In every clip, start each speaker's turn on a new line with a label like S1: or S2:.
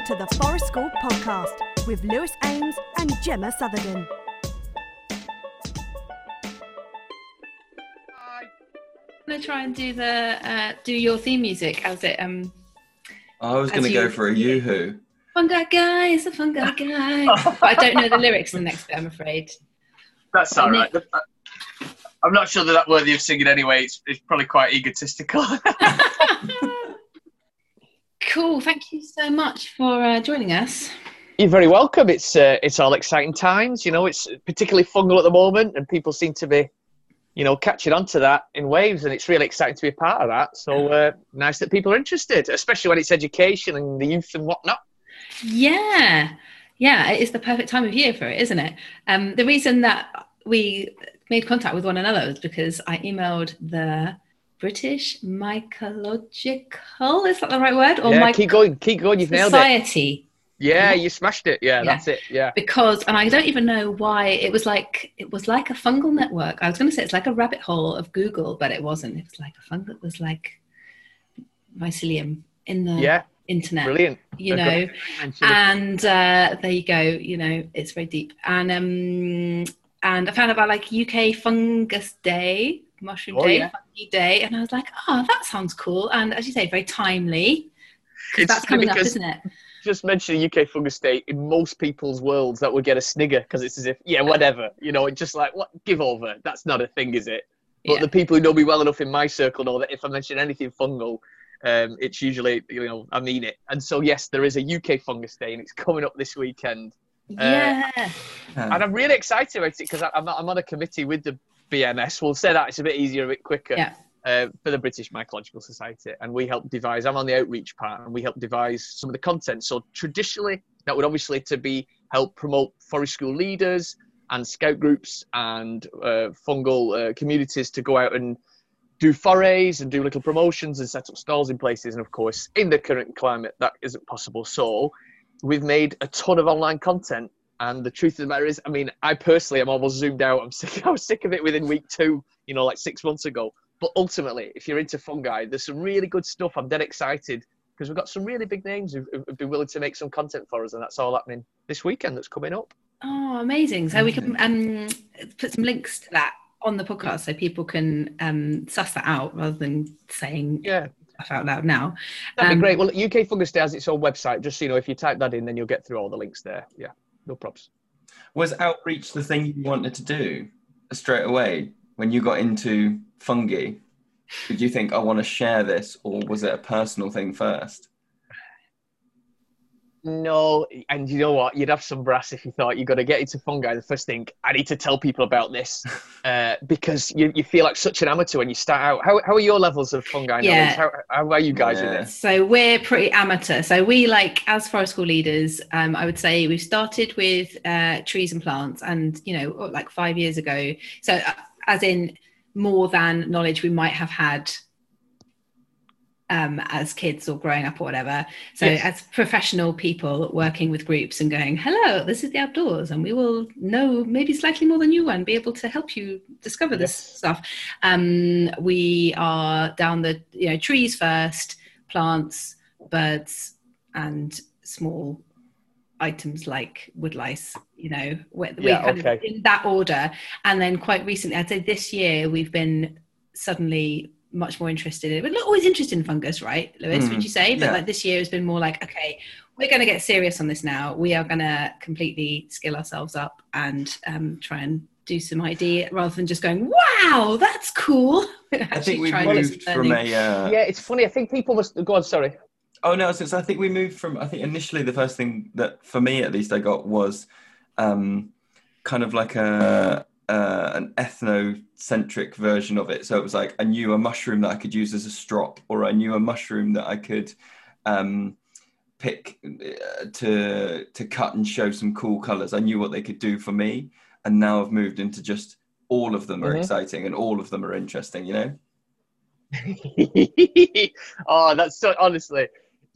S1: listening to the Forest School podcast with Lewis Ames and Gemma Sutherland.
S2: I'm gonna try and do the uh, do your theme music as it um
S3: I was going to go for a yoo-hoo.
S2: fun guy guy is a fun guy guy. but I don't know the lyrics in the next bit. I'm afraid.
S4: That's all right. I'm not sure that that's worthy of singing anyway. It's, it's probably quite egotistical.
S2: cool. Thank you so much for uh, joining us.
S5: You're very welcome. It's uh, it's all exciting times. You know, it's particularly fungal at the moment, and people seem to be, you know, catching on to that in waves, and it's really exciting to be a part of that. So uh, nice that people are interested, especially when it's education and the youth and whatnot.
S2: Yeah, yeah. It is the perfect time of year for it, isn't it? Um, the reason that we made contact with one another was because I emailed the British Mycological. Is that the right word? Or
S5: yeah,
S2: my
S5: keep going, keep going. You've nailed it.
S2: Society.
S5: Yeah, you smashed it. Yeah,
S2: Yeah.
S5: that's it. Yeah.
S2: because and I don't even know why it was like it was like a fungal network. I was going to say it's like a rabbit hole of Google, but it wasn't. It was like a fungal. It was like mycelium in the
S5: Yeah,
S2: internet,
S5: brilliant.
S2: you know.
S5: great mention of-
S2: And uh, there you go. You know, it's very deep. And um, and I found out about like UK Fungus Day, Mushroom
S5: Oh,
S2: Day,
S5: yeah.
S2: Day, and I was like, oh, that sounds cool. And as you say, very timely. 'cause
S5: It's
S2: that's coming up, isn't it?
S5: just mentioning UK fungus Day in most people's worlds that would get a snigger because it's as if yeah whatever you know it's just like what give over that's not a thing is it but
S2: Yeah.
S5: the people who know me well enough in my circle know that if I mention anything fungal um, it's usually you know I mean it and so yes there is a UK fungus day and it's coming up this weekend
S2: Yeah.
S5: and I'm really excited about it because I'm, I'm on a committee with the BMS we'll say that it's a bit easier a bit quicker
S2: Yeah.
S5: uh, for the British Mycological Society, and we help devise. I'm on the outreach part, and we help devise some of the content. So traditionally, that would obviously to be help promote forest school leaders and scout groups and uh, fungal uh, communities to go out and do forays and do little promotions and set up stalls in places. And of course, in the current climate, that isn't possible. So we've made a ton of online content. And the truth of the matter is, I mean, I personally am almost zoomed out. I'm sick. I was sick of it within week two. You know, like six months ago. But ultimately, if you're into fungi, there's some really good stuff. I'm dead excited because we've got some really big names who've, who've been willing to make some content for us, and that's all happening this weekend. That's coming up.
S2: Oh, amazing! So we can um, put some links to that on the podcast so people can um, suss that out rather than saying
S5: Yeah,
S2: stuff out loud now.
S5: that'd
S2: Um,
S5: be great. Well, UK Fungus Day has its own website. Just so you know, if you type that in, then you'll get through all the links there. Yeah, no props.
S3: Was outreach the thing you wanted to do straight away when you got into fungi? Did you think I want to share this, or was it a personal thing first?
S5: No, and you know what? You'd have some brass if you thought you're going to get into fungi. The first thing, I need to tell people about this uh, because you, you feel like such an amateur when you start out. How, how are your levels of fungi
S2: Yeah.
S5: knowledge? How, how are you guys with
S3: Yeah.
S5: it?
S2: So we're pretty amateur. So we like as forest school leaders, um, I would say we've started with uh, trees and plants, and you know, like five years ago. So uh, as in more than knowledge we might have had um, as kids or growing up or whatever. So
S5: Yes.
S2: as professional people working with groups and going, hello, this is the outdoors, and we will know maybe slightly more than you and be able to help you discover this
S5: Yes.
S2: stuff. Um, we are down the you know trees first, plants, birds, and small items like woodlice. You know, we we
S5: Yeah,
S2: kind
S5: okay.
S2: of in that order. And then quite recently, I'd say this year, we've been suddenly much more interested in. It. We're always interested in fungus, right, Lewis?
S3: Mm,
S2: would you say? But
S3: yeah.
S2: like this year has been more like, okay, we're going to get serious on this now. We are going to completely skill ourselves up and um, try and do some idea rather than just going, wow, that's cool.
S3: I think we've
S2: try and do
S3: moved
S2: some
S3: from
S2: learning.
S3: a. Uh,
S5: Yeah, it's funny. I think people must go on. Sorry.
S3: Oh no, since I think we moved from. I think initially the first thing that, for me at least, I got was um, kind of like a uh, an ethnocentric version of it. So it was like I knew a mushroom that I could use as a strop, or I knew a mushroom that I could um, pick uh, to to cut and show some cool colors. I knew what they could do for me, and now I've moved into just all of them are
S5: Mhm.
S3: exciting and all of them are interesting. You know.
S5: oh, that's so honestly.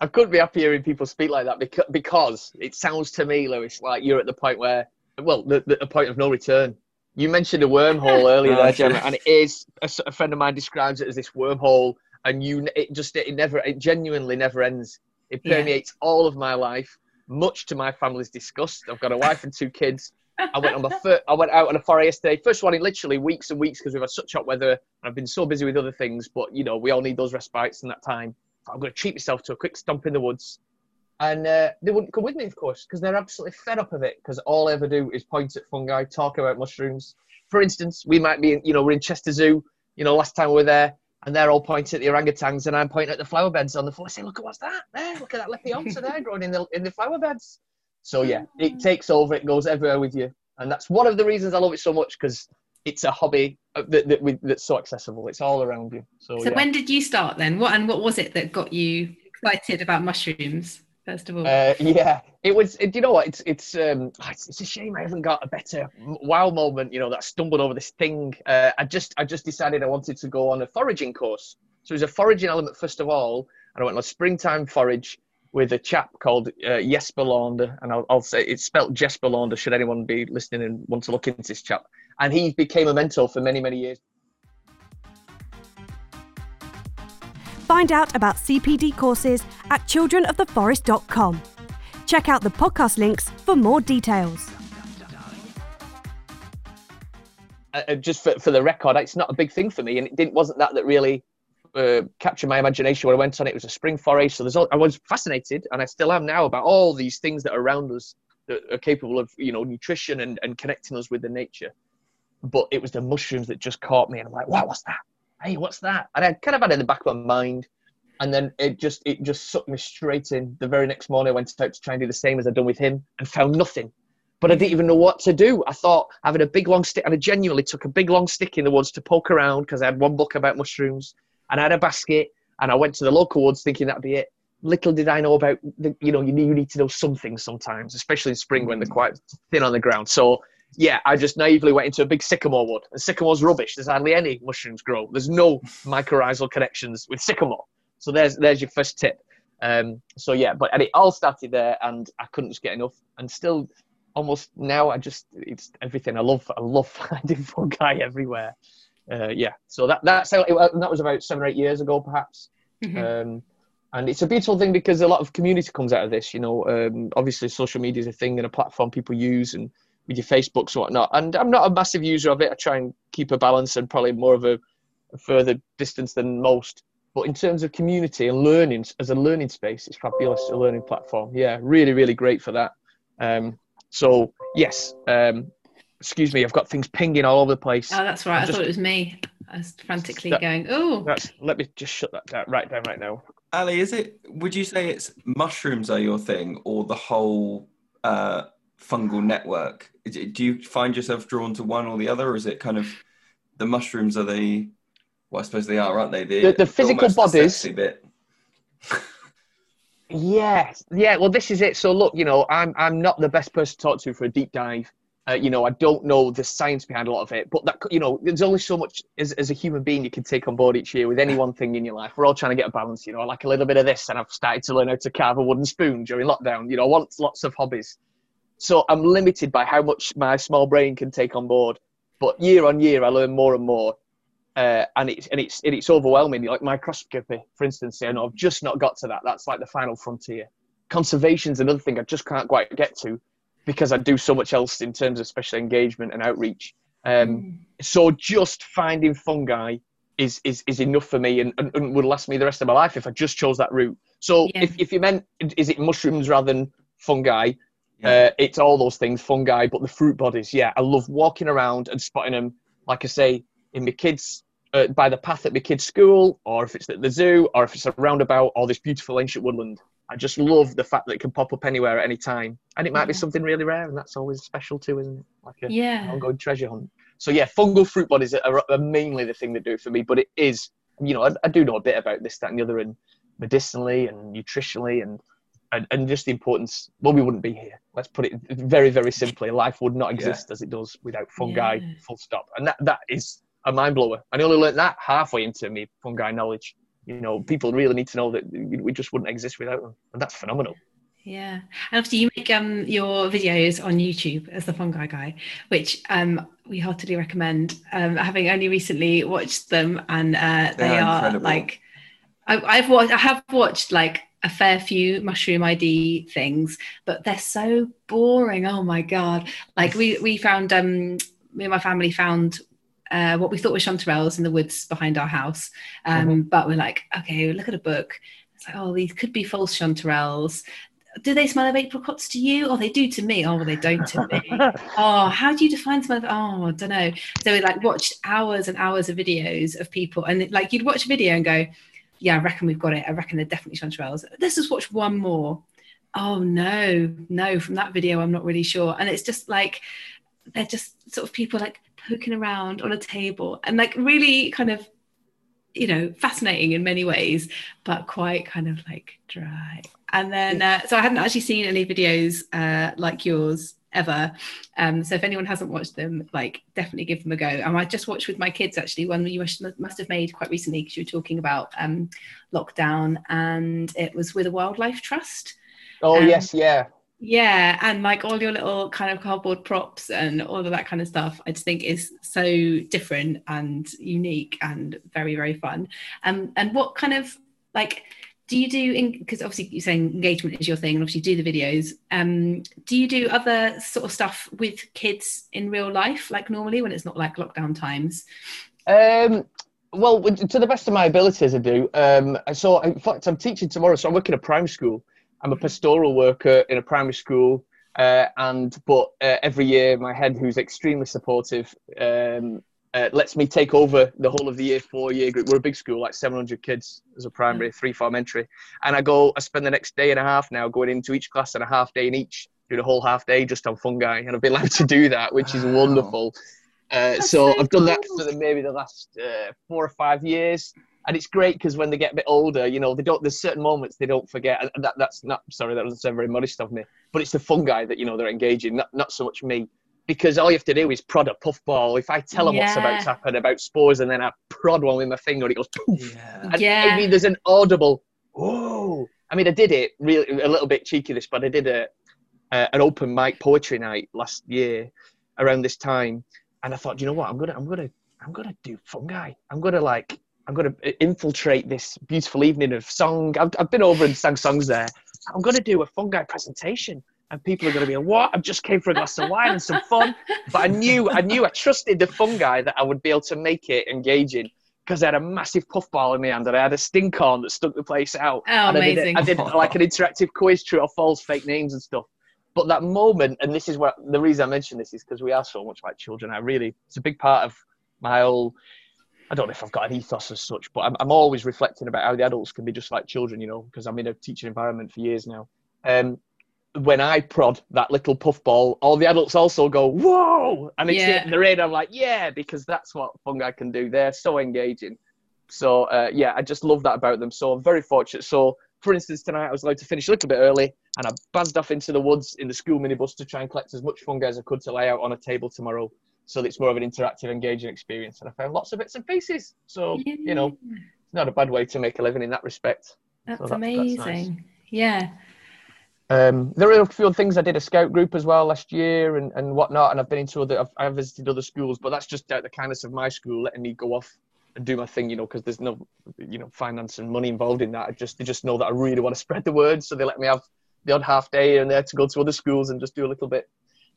S5: I couldn't be happier hearing people speak like that because, because it sounds to me, Lewis, like you're at the point where, well, the, the point of no return. You mentioned a wormhole earlier, there. Gemma, and it is a friend of mine describes it as this wormhole, and you, it just, it never, it genuinely never ends. It
S2: Yeah.
S5: permeates all of my life, much to my family's disgust. I've got a wife and two kids. I went on my fir- I went out on a foray yesterday. First one in literally weeks and weeks because we've had such hot weather. And I've been so busy with other things, but you know we all need those respites and that time. I'm going to treat myself to a quick stomp in the woods, and uh, they wouldn't come with me, of course, because they're absolutely fed up of it. Because all I ever do is point at fungi, talk about mushrooms. For instance, we might be, in, you know, we're in Chester Zoo. You know, last time we were there, and they're all pointing at the orangutans, and I'm pointing at the flower beds on the floor. I say, look at what's that? There, look at that lepiota there growing in the in the flower beds. So yeah, it takes over. It goes everywhere with you, and that's one of the reasons I love it so much because it's a hobby uh, that, that we, that's so accessible. It's all around you. So,
S2: So
S5: yeah.
S2: when did you start then? What and what was it that got you excited about mushrooms? First of all,
S5: Uh, yeah, it was. It, you know what? It's it's um. It's, it's a shame I haven't got a better wow moment. You know that I stumbled over this thing. Uh, I just I just decided I wanted to go on a foraging course. So it was a foraging element first of all, and I went on a springtime forage with a chap called uh, Jesper Launder, and I'll, I'll say it's spelt Jesper Launder. Should anyone be listening and want to look into this chap? And he became a mentor for many many years.
S1: Find out about CPD courses at childrenoftheforest.com. Check out the podcast links for more details.
S5: uh, uh, just for, for the record, it's not a big thing for me, and it didn't wasn't that that really uh, captured my imagination when I went on it. Was a spring foray, so there's all, I was fascinated, and I still am now about all these things that are around us that are capable of you know nutrition and, and connecting us with the nature. But it was the mushrooms that just caught me, and I'm like, wow, what's that? Hey, what's that? And I kind of had it in the back of my mind, and then it just it just sucked me straight in. The very next morning, I went out to try and do the same as I'd done with him, and found nothing but I didn't even know what to do. I thought having a big long stick, and I genuinely took a big long stick in the woods to poke around because I had one book about mushrooms, and I had a basket, and I went to the local woods thinking that'd be it. Little did I know about the, you know, you you need to know something sometimes, especially in spring when they're quite thin on the ground. So yeah, I just naively went into a big sycamore wood, and sycamore's rubbish. There's hardly any mushrooms grow. There's no mycorrhizal connections with sycamore. So there's there's your first tip. Um, so yeah, but and it all started there, and I couldn't just get enough, and still almost now I just it's everything I love I love finding fungi everywhere. Uh, yeah, so that that's how it, that was about seven or eight years ago perhaps.
S2: Mhm.
S5: Um, and it's a beautiful thing because a lot of community comes out of this. You know, um, obviously social media is a thing and a platform people use, and with your Facebooks and whatnot. And I'm not a massive user of it. I try and keep a balance and probably more of a, a further distance than most. But in terms of community and learning as a learning space, it's fabulous. A learning platform. Yeah, really, really great for that. Um, so yes, um, excuse me, I've got things pinging all over the place.
S2: oh, that's right. I
S5: I'm just-
S2: thought it was me. I was frantically
S5: That-
S2: going, oh,
S5: let me just shut that down, right down right now.
S3: Ali, is it? Would you say it's mushrooms are your thing, or the whole uh, fungal network? Do you find yourself drawn to one or the other, or is it kind of the mushrooms are the? Well, I suppose they are, aren't they?
S5: The- the physical
S3: the
S5: bodies-
S3: bit.
S5: Yes, yeah. Well, this is it. So look, you know, I'm I'm not the best person to talk to for a deep dive. Uh, you know, I don't know the science behind a lot of it, but that you know, there's only so much as, as a human being you can take on board each year with any one thing in your life. We're all trying to get a balance. You know, I like a little bit of this, and I've started to learn how to carve a wooden spoon during lockdown. You know, I want lots of hobbies, so I'm limited by how much my small brain can take on board. But year on year, I learn more and more uh, and it's and it's and it's overwhelming. Like microscopy, for instance, you know, I've just not got to that. That's like the final frontier. Conservation's another thing I just can't quite get to because I do so much else in terms of special engagement and outreach. Um, so just finding fungi is is, is enough for me and, and, and would last me the rest of my life if I just chose that route. So
S2: Yeah.
S5: if, if you meant is it mushrooms rather than fungi. Uh, it's all those things, fungi, but the fruit bodies, yeah. I love walking around and spotting them, like I say, in my kids, uh, by the path at my kids' school, or if it's at the zoo, or if it's a roundabout, or this beautiful ancient woodland. I just love the fact that it can pop up anywhere at any time. And it might be something really rare, and that's always special too, isn't it? Like a,
S2: yeah.
S5: ongoing treasure hunt. So yeah, fungal fruit bodies are, are mainly the thing that do it for me. But it is, you know, I, I do know a bit about this, that, and the other, and medicinally and nutritionally, and, and and just the importance. Well, we wouldn't be here. Let's put it very, very simply. Life would not exist as it does without fungi.
S2: Yeah.
S5: Full stop. And that that is a mind blower. And I only learned that halfway into me fungi knowledge. You know, people really need to know that we just wouldn't exist without them, and that's phenomenal.
S2: Yeah, and obviously you make um your videos on YouTube as the fungi guy, which um we heartily recommend. Um, having only recently watched them, and uh, they,
S3: They are
S2: are like, I, I've watched, I have watched like a fair few mushroom ID things, but they're so boring. Oh my god! Like we we found um me and my family found uh, what we thought were chanterelles in the woods behind our house. Um, mm-hmm. But we're like, okay, look at a book. It's like, oh, these could be false chanterelles. Do they smell of apricots to you? Oh, they do to me. Oh, well, they don't to me. oh, how do you define smell of? Oh, I don't know. So we like watched hours and hours of videos of people, and like you'd watch a video and go, yeah, I reckon we've got it. I reckon they're definitely chanterelles. Let's just watch one more. Oh no, no, from that video, I'm not really sure. And it's just like they're just sort of people like poking around on a table and like really kind of you know fascinating in many ways but quite kind of like dry and then uh, so i hadn't actually seen any videos uh, like yours ever. Um, so if anyone hasn't watched them like definitely give them a go. And i just watched with my kids actually one you must have made quite recently because you were talking about um, lockdown and it was with a wildlife trust.
S5: Oh um, yes yeah.
S2: Yeah and like all your little kind of cardboard props and all of that kind of stuff i just think is so different and unique and very very fun. Um, and what kind of like do you do because obviously you're saying engagement is your thing and obviously do the videos um, do you do other sort of stuff with kids in real life like normally when it's not like lockdown times?
S5: Um, well to the best of my abilities i do. Um, so in fact i'm teaching tomorrow so i'm working at primary school. I'm a pastoral worker in a primary school, uh, and but uh, every year my head, who's extremely supportive, um, uh, lets me take over the whole of the year four year group. We're a big school, like 700 kids as a primary, three form entry, and I go. I spend the next day and a half now going into each class and a half day in each. Do the whole half day just on fungi, and I've been allowed to do that, which is wonderful. Uh, so, so, I've done that for the, maybe the last uh, four or five years and it's great because when they get a bit older, you know, they don't. There's certain moments they don't forget, and that, that's not. Sorry, that doesn't sound very modest of me, but it's the fungi that you know they're engaging, not not so much me, because all you have to do is prod a puffball. If I tell them yeah. what's about to happen about spores, and then I prod one with my finger, and it goes poof. Yeah. And,
S2: yeah.
S5: I mean, there's an audible whoa. I mean, I did it really a little bit cheeky this, but I did a, a an open mic poetry night last year around this time, and I thought, you know what, I'm gonna, I'm gonna, I'm gonna do fungi. I'm gonna like I'm going to uh, infiltrate this beautiful evening of song. I've, I've been over and sang songs there. I'm going to do a fungi presentation, and people are going to be like, "What? I just came for a glass of wine and some fun." But I knew, I knew, I trusted the fungi that I would be able to make it engaging because I had a massive puffball in my hand and I had a stink horn that stuck the place out.
S2: Oh, and
S5: amazing! I did, I did like an interactive quiz, true or false, fake names and stuff. But that moment, and this is what the reason I mention this is because we are so much like children. I really, it's a big part of my whole I don't know if I've got an ethos as such, but I'm, I'm always reflecting about how the adults can be just like children, you know, because I'm in a teaching environment for years now. Um, when I prod that little puffball, all the adults also go, whoa! And it's yeah. in the rain. I'm like, yeah, because that's what fungi can do. They're so engaging. So, uh, yeah, I just love that about them. So, I'm very fortunate. So, for instance, tonight I was allowed to finish a little bit early and I buzzed off into the woods in the school minibus to try and collect as much fungi as I could to lay out on a table tomorrow so it's more of an interactive, engaging experience. And I found lots of bits and pieces. So yeah. you know, it's not a bad way to make a living in that respect.
S2: That's, so that's amazing. That's nice. Yeah.
S5: Um, there are a few things I did a scout group as well last year and, and whatnot, and I've been into other, I've, I've visited other schools, but that's just out the kindness of my school letting me go off and do my thing, you know, because there's no, you know, finance and money involved in that. I just they just know that I really want to spread the word, so they let me have the odd half day and there to go to other schools and just do a little bit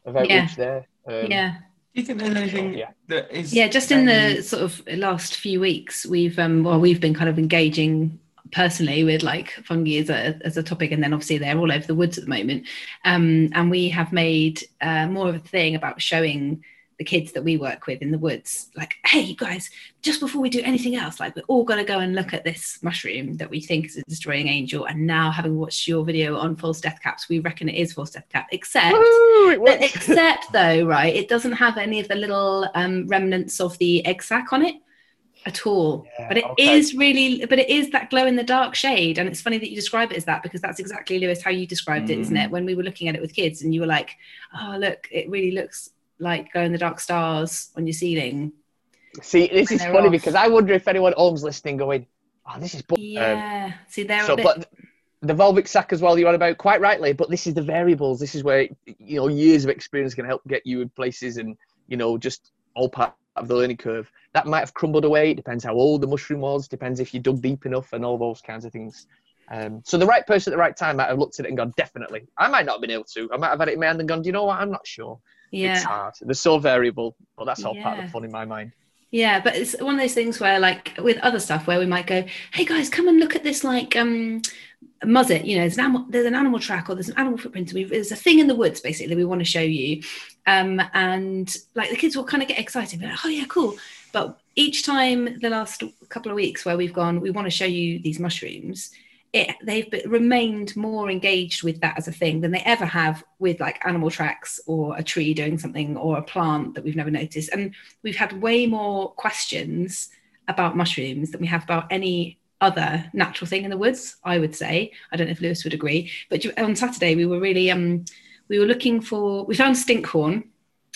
S5: of outreach
S2: yeah.
S5: there.
S2: Um, yeah.
S3: Do you think there's anything yeah. that is?
S2: Yeah, just in the sort of last few weeks, we've um, well, we've been kind of engaging personally with like fungi as a as a topic, and then obviously they're all over the woods at the moment, um, and we have made uh, more of a thing about showing the kids that we work with in the woods like hey you guys just before we do anything else like we're all going to go and look at this mushroom that we think is a destroying angel and now having watched your video on false death caps we reckon it is false death cap except Woo, except though right it doesn't have any of the little um, remnants of the egg sac on it at all yeah, but it okay. is really but it is that glow in the dark shade and it's funny that you describe it as that because that's exactly lewis how you described mm. it isn't it mm. when we were looking at it with kids and you were like oh look it really looks like glow in the dark stars on your ceiling.
S5: See, this is funny off. because I wonder if anyone home's listening going, oh, this is.
S2: Bu-. Yeah. Um, See, there. So,
S5: bit... but the volval sack as well, you're on about quite rightly, but this is the variables. This is where, you know, years of experience can help get you in places and, you know, just all part of the learning curve. That might have crumbled away. It depends how old the mushroom was, depends if you dug deep enough and all those kinds of things. Um, so the right person at the right time might have looked at it and gone, definitely. I might not have been able to. I might have had it in my hand and gone, do you know what? I'm not sure.
S2: Yeah.
S5: It's hard. They're so variable, but that's all part of the fun in my mind.
S2: Yeah, but it's one of those things where, like, with other stuff, where we might go, "Hey guys, come and look at this, like, um, Muzzet. You know, there's an animal, there's an animal track, or there's an animal footprint. We've, there's a thing in the woods, basically, we want to show you." Um, and like the kids will kind of get excited, like, "Oh yeah, cool!" But each time, the last couple of weeks, where we've gone, we want to show you these mushrooms. It, they've remained more engaged with that as a thing than they ever have with like animal tracks or a tree doing something or a plant that we've never noticed. And we've had way more questions about mushrooms than we have about any other natural thing in the woods. I would say. I don't know if Lewis would agree, but on Saturday we were really um we were looking for we found stinkhorn.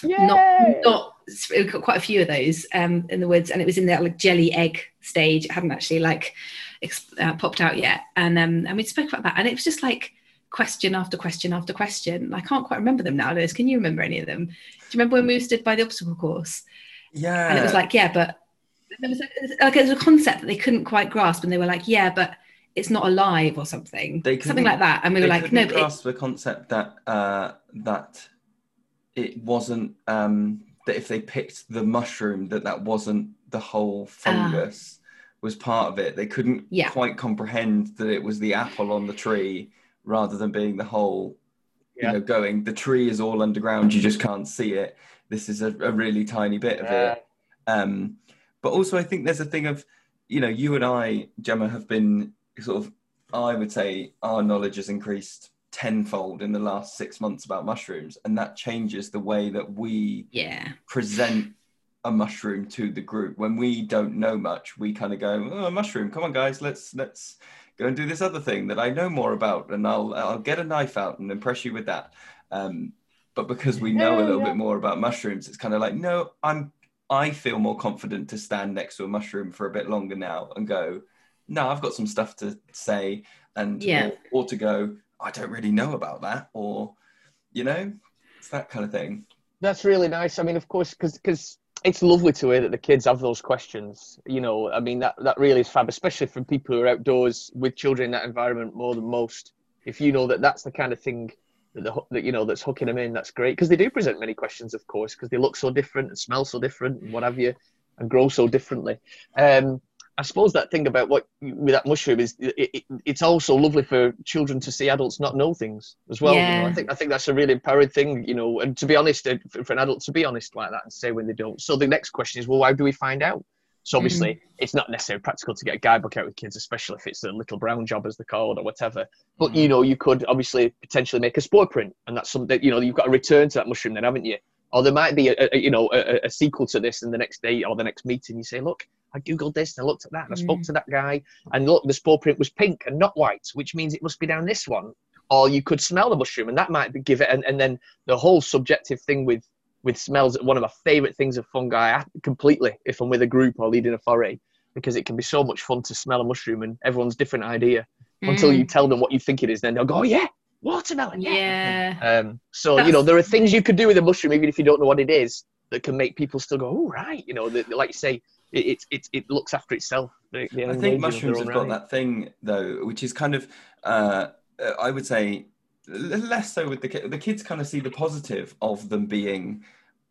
S2: Not not we've got quite a few of those um in the woods, and it was in that like jelly egg stage. It hadn't actually like ex- uh, popped out yet, and um and we spoke about that, and it was just like question after question after question. I can't quite remember them now, Lewis. Can you remember any of them? Do you remember when we stood by the obstacle course?
S3: Yeah.
S2: and it was like yeah but there was a, like it was a concept that they couldn't quite grasp and they were like yeah but it's not alive or something
S3: They
S2: something like that and we
S3: they
S2: were like no
S3: couldn't
S2: but it,
S3: grasp the concept that uh, that it wasn't um, that if they picked the mushroom that that wasn't the whole fungus was part of it. They couldn't
S2: Ah. Yeah.
S3: quite comprehend that it was the apple on the tree rather than being the whole.
S5: Yeah.
S3: You know, going the tree is all underground. You just can't see it. This is a, a really tiny bit of
S5: Yeah.
S3: it. Um, but also, I think there's a thing of, you know, you and I, Gemma, have been sort of, I would say, our knowledge has increased tenfold in the last six months about mushrooms, and that changes the way that we
S2: yeah
S3: present a mushroom to the group. When we don't know much, we kind of go, "Oh, a mushroom! Come on, guys, let's let's go and do this other thing that I know more about, and I'll I'll get a knife out and impress you with that." Um, but because we know a little
S5: yeah.
S3: bit more about mushrooms, it's kind of like, no, I'm I feel more confident to stand next to a mushroom for a bit longer now and go, no, I've got some stuff to say, and
S2: Yeah.
S3: or, or to go, I don't really know about that, or you know, it's that kind of thing.
S5: That's really nice. I mean, of course, because it's lovely to hear that the kids have those questions. You know, I mean, that, that really is fab, especially from people who are outdoors with children in that environment more than most. If you know that that's the kind of thing that, the, that you know that's hooking them in, that's great. Because they do present many questions, of course, because they look so different and smell so different and what have you, and grow so differently. Um, I suppose that thing about what with that mushroom is it, it, it's also lovely for children to see adults not know things as well. You know, I think I think that's a really empowering thing, you know. And to be honest, uh, for for an adult to be honest like that and say when they don't. So the next question is, well, how do we find out? So mm. obviously, it's not necessarily practical to get a guidebook out with kids, especially if it's a little brown job as they're called or whatever. But mm. you know, you could obviously potentially make a spore print, and that's something that you know you've got to return to that mushroom, then haven't you? Or there might be a, a you know a, a sequel to this in the next day or the next meeting. You say, look, I googled this and I looked at that and I spoke mm. to that guy, and look, the spore print was pink and not white, which means it must be down this one. Or you could smell the mushroom, and that might be, give it. And, and then the whole subjective thing with with smells, one of my favorite things of fungi, completely. If I'm with a group or leading a foray, because it can be so much fun to smell a mushroom, and everyone's different idea until you tell them what you think it is. Then they'll go, oh yeah, watermelon, yeah.
S2: yeah
S5: Um, so you know there are things you could do with a mushroom, even if you don't know what it is, that can make people still go, "Oh right," you know, that, like you say, it it, it, it looks after itself. They- they're
S3: I think mushrooms
S5: own
S3: have got that thing though, which is kind of, uh, uh, I would say, l- less so with the kids. The kids kind of see the positive of them being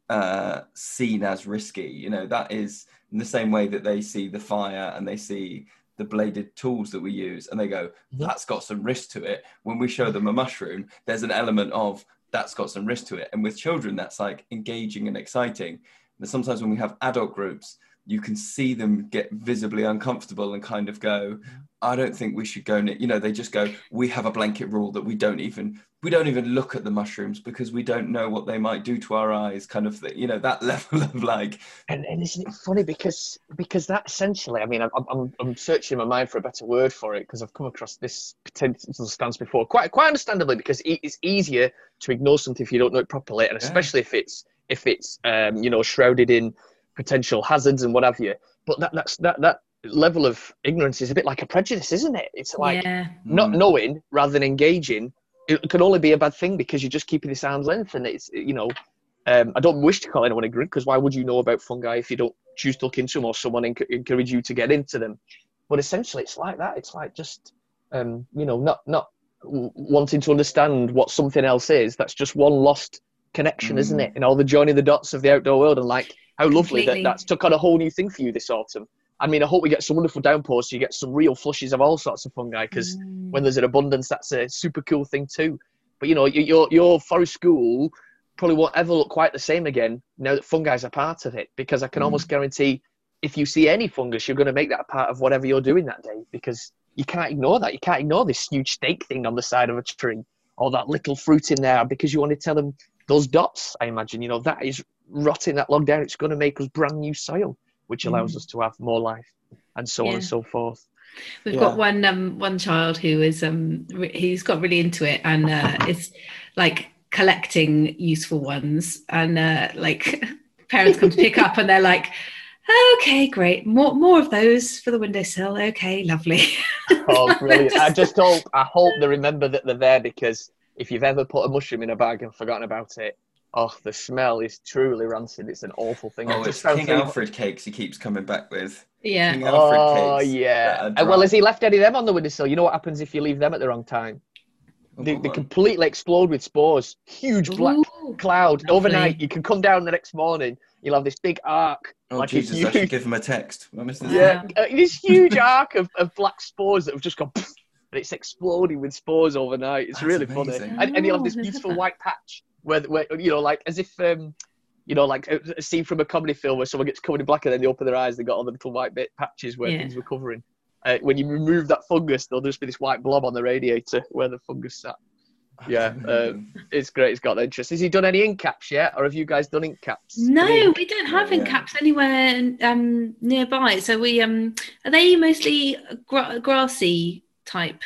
S3: uh, seen as risky. You know, that is in the same way that they see the fire and they see the bladed tools that we use, and they go. "That's got some risk to it." When we show them a mushroom, there's an element of that's got some risk to it, and with children, that's like engaging and exciting. And sometimes when we have adult groups, you can see them get visibly uncomfortable and kind of go, I don't think we should go. ne-" You know, they just go, we have a blanket rule that we don't even we don't even look at the mushrooms because we don't know what they might do to our eyes. Kind of, thing. you know, that level of like,
S5: And, and isn't it funny because because that essentially, I mean, I'm I'm, I'm searching my mind for a better word for it because I've come across this potential stance before, quite quite understandably, because it's easier to ignore something if you don't know it properly, and
S3: Yeah.
S5: especially if it's if it's um, you know shrouded in potential hazards and what have you. But that that's that that level of ignorance is a bit like a prejudice, isn't it? It's like
S2: yeah
S5: not
S3: mm,
S5: knowing rather than engaging it can only be a bad thing because you're just keeping this arm's length and it's you know um, i don't wish to call anyone a ignorant because why would you know about fungi if you don't choose to look into them or someone enc- encourage you to get into them but essentially it's like that it's like just um, you know, not not wanting to understand what something else is. That's just one lost connection, mm. isn't it? And all the joining the dots of the outdoor world, and like how lovely Completely. that that's took on a whole new thing for you this autumn. I mean, I hope we get some wonderful downpours so you get some real flushes of all sorts of fungi because mm. when there's an abundance, that's a super cool thing too. But you know, your your forest school probably won't ever look quite the same again now that fungi is a part of it because I can mm. almost guarantee if you see any fungus, you're going to make that a part of whatever you're doing that day because you can't ignore that. You can't ignore this huge stake thing on the side of a tree or that little fruit in there because you want to tell them those dots. I imagine you know that is rotting that log down. It's going to make us brand new soil, which allows mm. us to have more life and so yeah. on and so forth.
S2: We've yeah. got one um, one child who is um, re- he's got really into it and uh, is like collecting useful ones and uh, like parents come to pick up and they're like okay great more more of those for the windowsill okay lovely
S5: oh brilliant i just hope i hope they remember that they're there because if you've ever put a mushroom in a bag and forgotten about it oh the smell is truly rancid it's an awful thing
S3: oh it's king alfred cakes he keeps coming back with
S2: yeah
S5: king oh cakes yeah well has he left any of them on the windowsill you know what happens if you leave them at the wrong time they, they completely explode with spores. Huge black Ooh, cloud. Lovely. Overnight, you can come down the next morning. You'll have this big arc.
S3: Oh like Jesus! Huge, I should give him a text.
S5: Yeah, uh, this huge arc of, of black spores that have just gone, and it's exploding with spores overnight. It's That's really amazing. funny. And, and, you'll have this beautiful white patch where, where you know, like as if um, you know, like a scene from a comedy film where someone gets covered in black and then they open their eyes, they got all the little white bit patches where yeah. things were covering uh, when you remove that fungus, there'll just be this white blob on the radiator where the fungus sat. Yeah, um, it's great. It's got the interest. Has he done any ink caps yet, or have you guys done ink caps?
S2: No, we don't have ink caps anywhere um, nearby. So we um, are they mostly gra- grassy type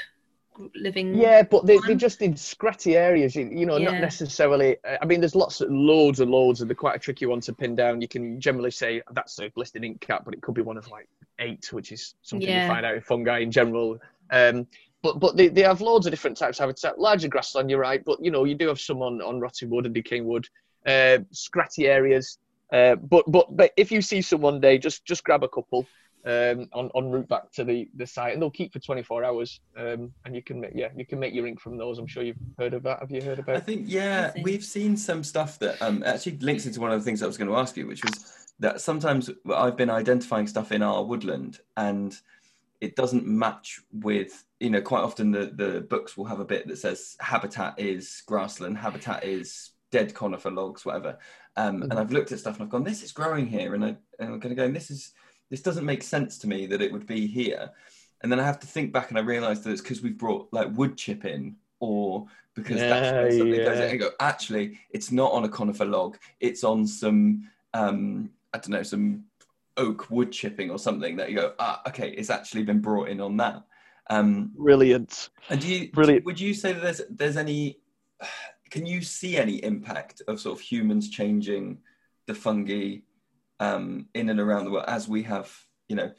S2: living
S5: yeah but they, they're just in scratchy areas you, know yeah. not necessarily i mean there's lots of loads and loads and they're quite a tricky one to pin down. You can generally say that's a listed ink cap but it could be one of like eight which is something yeah. you find out in fungi in general. Um, but but they, they have loads of different types of habitat. Larger grassland you're right but you know you do have some on, on rotting wood and decaying wood. Uh, scratchy areas uh, but but but if you see some one day just just grab a couple um, on, on route back to the, the site, and they'll keep for 24 hours. Um, and you can make yeah, you can make your ink from those. I'm sure you've heard of that. Have you heard about? I
S3: think yeah, we've seen some stuff that um, actually links into one of the things I was going to ask you, which was that sometimes I've been identifying stuff in our woodland and it doesn't match with you know quite often the the books will have a bit that says habitat is grassland, habitat is dead conifer logs, whatever. Um, mm-hmm. And I've looked at stuff and I've gone, this is growing here, and, I, and I'm going to go, and this is this doesn't make sense to me that it would be here. And then I have to think back and I realize that it's because we've brought like wood chip in or because yeah, that's where something yeah. goes in and go, actually, it's not on a conifer log, it's on some, um, I don't know, some oak wood chipping or something that you go, ah, okay, it's actually been brought in on that. Um,
S5: Brilliant.
S3: And do you, Brilliant. would you say that there's, there's any, can you see any impact of sort of humans changing the fungi um, in and around the world as we have, you know,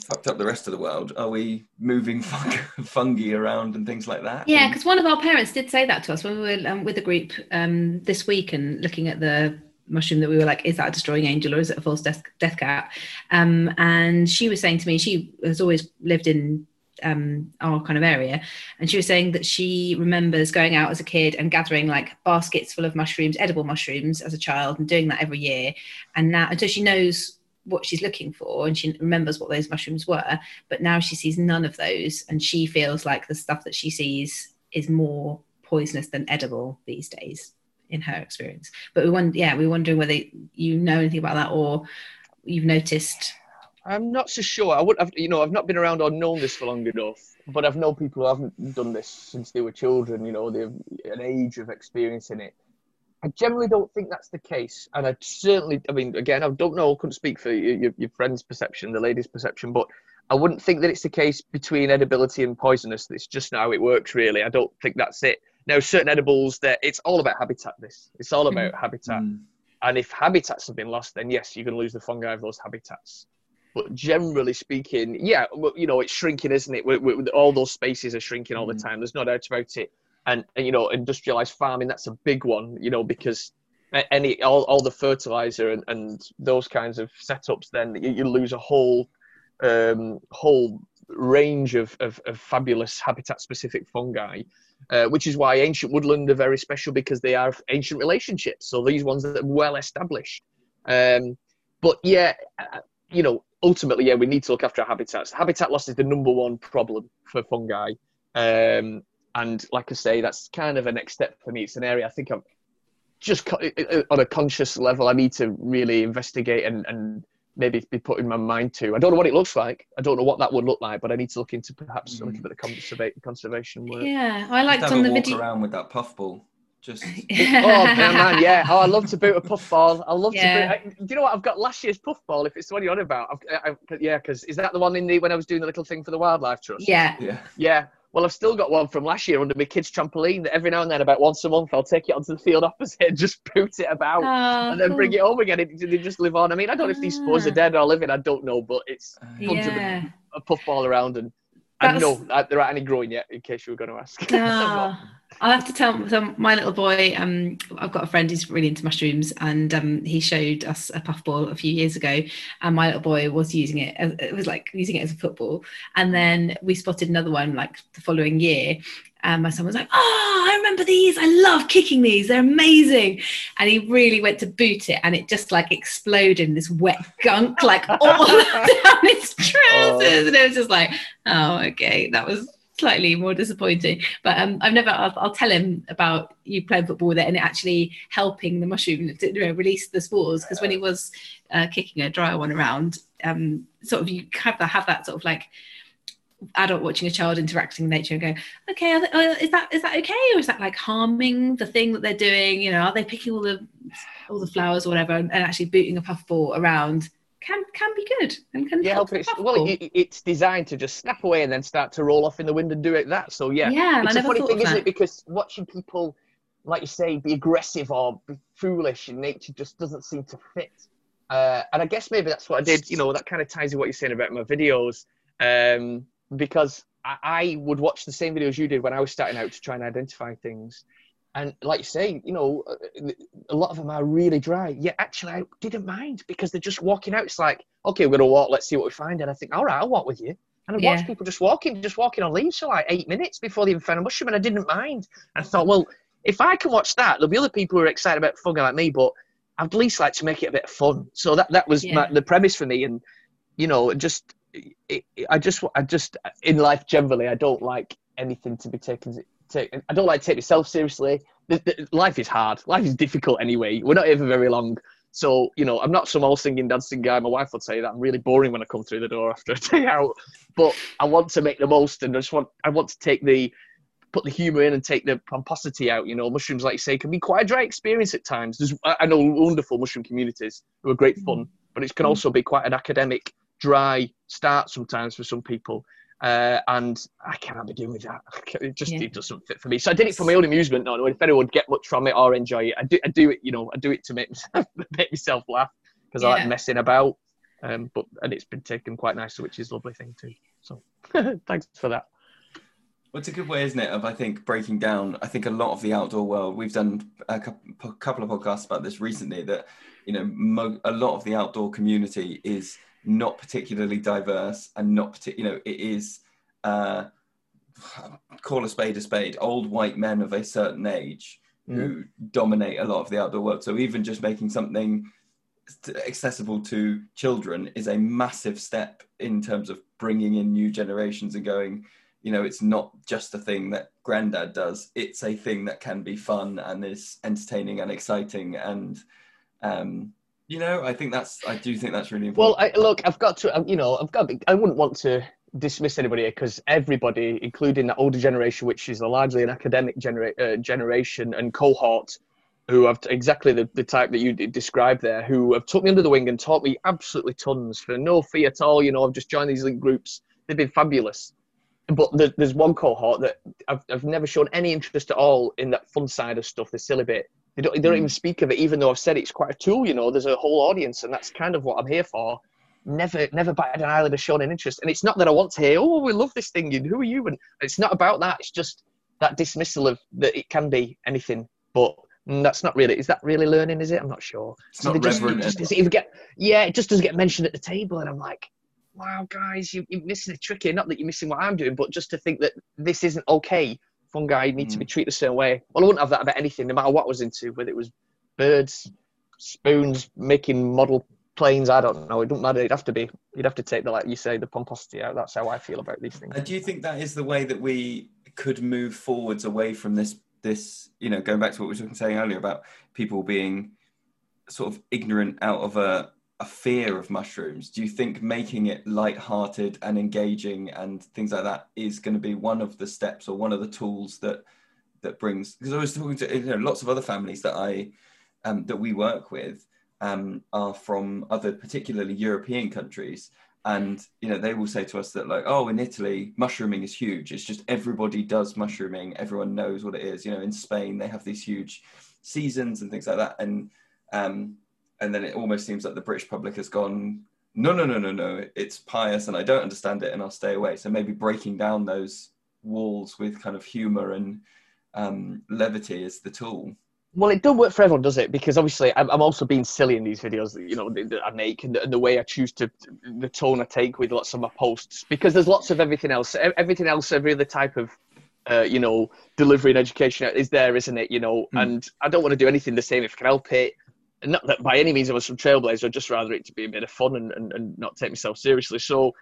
S3: fucked up the rest of the world? Are we moving fungi around and things like that?
S2: Yeah, because one of our parents did say that to us when we were um, with the group um, this week and looking at the mushroom that we were like, is that a destroying angel or is it a false death, death cap? Um, and she was saying to me, she has always lived in um, our kind of area. And she was saying that she remembers going out as a kid and gathering like baskets full of mushrooms, edible mushrooms as a child, and doing that every year. And now, until she knows what she's looking for and she remembers what those mushrooms were, but now she sees none of those. And she feels like the stuff that she sees is more poisonous than edible these days in her experience. But we wonder, yeah, we're wondering whether you know anything about that or you've noticed
S5: I'm not so sure. I would have, you know, I've not been around or known this for long enough, but I've known people who haven't done this since they were children. You know, they've an age of experiencing it. I generally don't think that's the case, and I certainly, I mean, again, I don't know, I couldn't speak for your, your friend's perception, the lady's perception, but I wouldn't think that it's the case between edibility and poisonous. It's just how it works, really. I don't think that's it. Now, certain edibles, that it's all about habitat. This, it's all about mm. habitat, mm. and if habitats have been lost, then yes, you can lose the fungi of those habitats. But generally speaking, yeah, you know, it's shrinking, isn't it? We're, we're, all those spaces are shrinking all the mm. time. There's no doubt about it. And, and, you know, industrialized farming, that's a big one, you know, because any all, all the fertilizer and, and those kinds of setups, then you, you lose a whole um, whole range of, of, of fabulous habitat-specific fungi, uh, which is why ancient woodland are very special because they are ancient relationships. So these ones that are well established. Um, but yeah, uh, you know, ultimately, yeah, we need to look after our habitats. Habitat loss is the number one problem for fungi. Um, and like I say, that's kind of a next step for me. It's an area I think I'm just on a conscious level, I need to really investigate and, and maybe be putting my mind to. I don't know what it looks like. I don't know what that would look like, but I need to look into perhaps mm. a little bit of conserva- conservation work.
S2: Yeah, I liked on the
S3: walk
S2: video.
S3: around with that puffball. Just
S5: oh man, yeah. Oh, I love to boot a puffball. I love yeah. to boot. do you know what? I've got last year's puffball. If it's the one you're on about, I've, I, yeah, because is that the one in the when I was doing the little thing for the wildlife trust?
S2: Yeah,
S3: yeah,
S5: yeah. Well, I've still got one from last year under my kids' trampoline that every now and then, about once a month, I'll take it onto the field opposite and just boot it about oh, and then cool. bring it home again. It, they just live on. I mean, I don't know if these spores are ah. dead or living, I don't know, but it's fun yeah. to a puffball around and I know there aren't any growing yet, in case you were going to ask.
S2: No. I'll have to tell so my little boy. Um, I've got a friend who's really into mushrooms, and um, he showed us a puffball a few years ago, and my little boy was using it. As, it was like using it as a football, and then we spotted another one like the following year, and my son was like, "Oh, I remember these. I love kicking these. They're amazing." And he really went to boot it, and it just like exploded in this wet gunk, like all down his trousers, oh. and it was just like, "Oh, okay, that was." Slightly more disappointing. But um, I've never. I'll, I'll, tell him about you playing football with it and it actually helping the mushroom to you know, release the spores. Because when he was uh, kicking a dry one around, um, sort of you have that have that sort of like adult watching a child interacting with nature and going, okay, they, is that is that okay, or is that like harming the thing that they're doing? You know, are they picking all the all the flowers or whatever and, and actually booting a puffball around? Can can be good and can yeah, help.
S5: It's, well, it, it's designed to just snap away and then start to roll off in the wind and do it that. So yeah,
S2: yeah.
S5: It's a funny thing, isn't it? Because watching people, like you say, be aggressive or be foolish in nature just doesn't seem to fit. Uh, and I guess maybe that's what I did. You know, that kind of ties in what you're saying about my videos, um, because I, I would watch the same videos you did when I was starting out to try and identify things. And like you say, you know, uh, a lot of them are really dry. Yeah, actually, I didn't mind because they're just walking out. It's like, okay, we're gonna walk. Let's see what we find. And I think, all right, I'll walk with you. And I yeah. watched people just walking, just walking on leaves for like eight minutes before they even found a mushroom, and I didn't mind. I thought, well, if I can watch that, there'll be other people who are excited about fungi like me, but I'd at least like to make it a bit of fun. So that that was yeah. my, the premise for me, and you know, just it, I just I just in life generally, I don't like anything to be taken take. I don't like to take myself seriously. Life is hard. Life is difficult anyway. We're not here for very long. So, you know, I'm not some all singing, dancing guy. My wife would say that I'm really boring when I come through the door after a day out. But I want to make the most and I just want I want to take the put the humour in and take the pomposity out. You know, mushrooms, like you say, can be quite a dry experience at times. There's I know wonderful mushroom communities who are great fun, mm. but it can mm. also be quite an academic, dry start sometimes for some people. Uh, and I cannot be doing with that. It just yeah. it doesn't fit for me. So I did it for my own amusement. Not if anyone would get much from it or enjoy it. I do, I do it, you know, I do it to make myself, make myself laugh because yeah. I like messing about. Um, but and it's been taken quite nicely, which is a lovely thing too. So thanks for that.
S3: Well, it's a good way, isn't it, of I think breaking down. I think a lot of the outdoor world. We've done a couple of podcasts about this recently. That you know, mo- a lot of the outdoor community is not particularly diverse and not partic- you know it is uh, call a spade a spade. Old white men of a certain age mm. who dominate a lot of the outdoor world. So even just making something accessible to children is a massive step in terms of bringing in new generations and going you know it's not just a thing that granddad does. It's a thing that can be fun and is entertaining and exciting and um, you know, I think that's, I do think that's really important.
S5: Well, I, look, I've got to, um, you know, I've got, I wouldn't want to dismiss anybody because everybody, including the older generation, which is a largely an academic genera- uh, generation and cohort, who have exactly the, the type that you described there, who have took me under the wing and taught me absolutely tons for no fee at all. You know, I've just joined these link groups. They've been fabulous. But there's one cohort that I've, I've never shown any interest at all in that fun side of stuff, the silly bit. They don't, they don't mm. even speak of it, even though I've said it's quite a tool. You know, there's a whole audience, and that's kind of what I'm here for. Never, never batted an eyelid or shown an interest. And it's not that I want to hear, "Oh, we love this thing." And who are you? And it's not about that. It's just that dismissal of that it can be anything, but that's not really. Is that really learning? Is it? I'm not sure.
S3: It's so not
S5: just,
S3: reverent.
S5: Just, just even get, yeah, it just doesn't get mentioned at the table, and I'm like, wow, guys, you, you're missing a trick here. Not that you're missing what I'm doing, but just to think that this isn't okay. Fungi need mm. to be mm. treated a certain way. Well, I wouldn't have that about anything, no matter what I was into, whether it was birds, spoons, making model planes. I don't know. It doesn't matter. It'd have to be. You'd have to take the like you say the pomposity out. That's how I feel about these things.
S3: And do you think that is the way that we could move forwards away from this? This you know, going back to what we were saying earlier about people being sort of ignorant out of a a fear of mushrooms. Do you think making it light-hearted and engaging and things like that is going to be one of the steps or one of the tools that that brings? Because I was talking to you know, lots of other families that I um, that we work with um, are from other, particularly European countries, and you know they will say to us that like, oh, in Italy, mushrooming is huge. It's just everybody does mushrooming. Everyone knows what it is. You know, in Spain they have these huge seasons and things like that, and um, and then it almost seems like the British public has gone, no, no, no, no, no, it's pious and I don't understand it and I'll stay away. So maybe breaking down those walls with kind of humor and um, levity is the tool.
S5: Well, it doesn't work for everyone, does it? Because obviously, I'm, I'm also being silly in these videos, you know, that I make and the, and the, way I choose to, the tone I take with lots of my posts. Because there's lots of everything else, everything else, every other type of, uh, you know, delivery and education is there, isn't it? You know, mm. and I don't want to do anything the same if I can help it not that by any means I was some trailblazer, I'd just rather it to be a bit of fun and, and, and not take myself seriously. So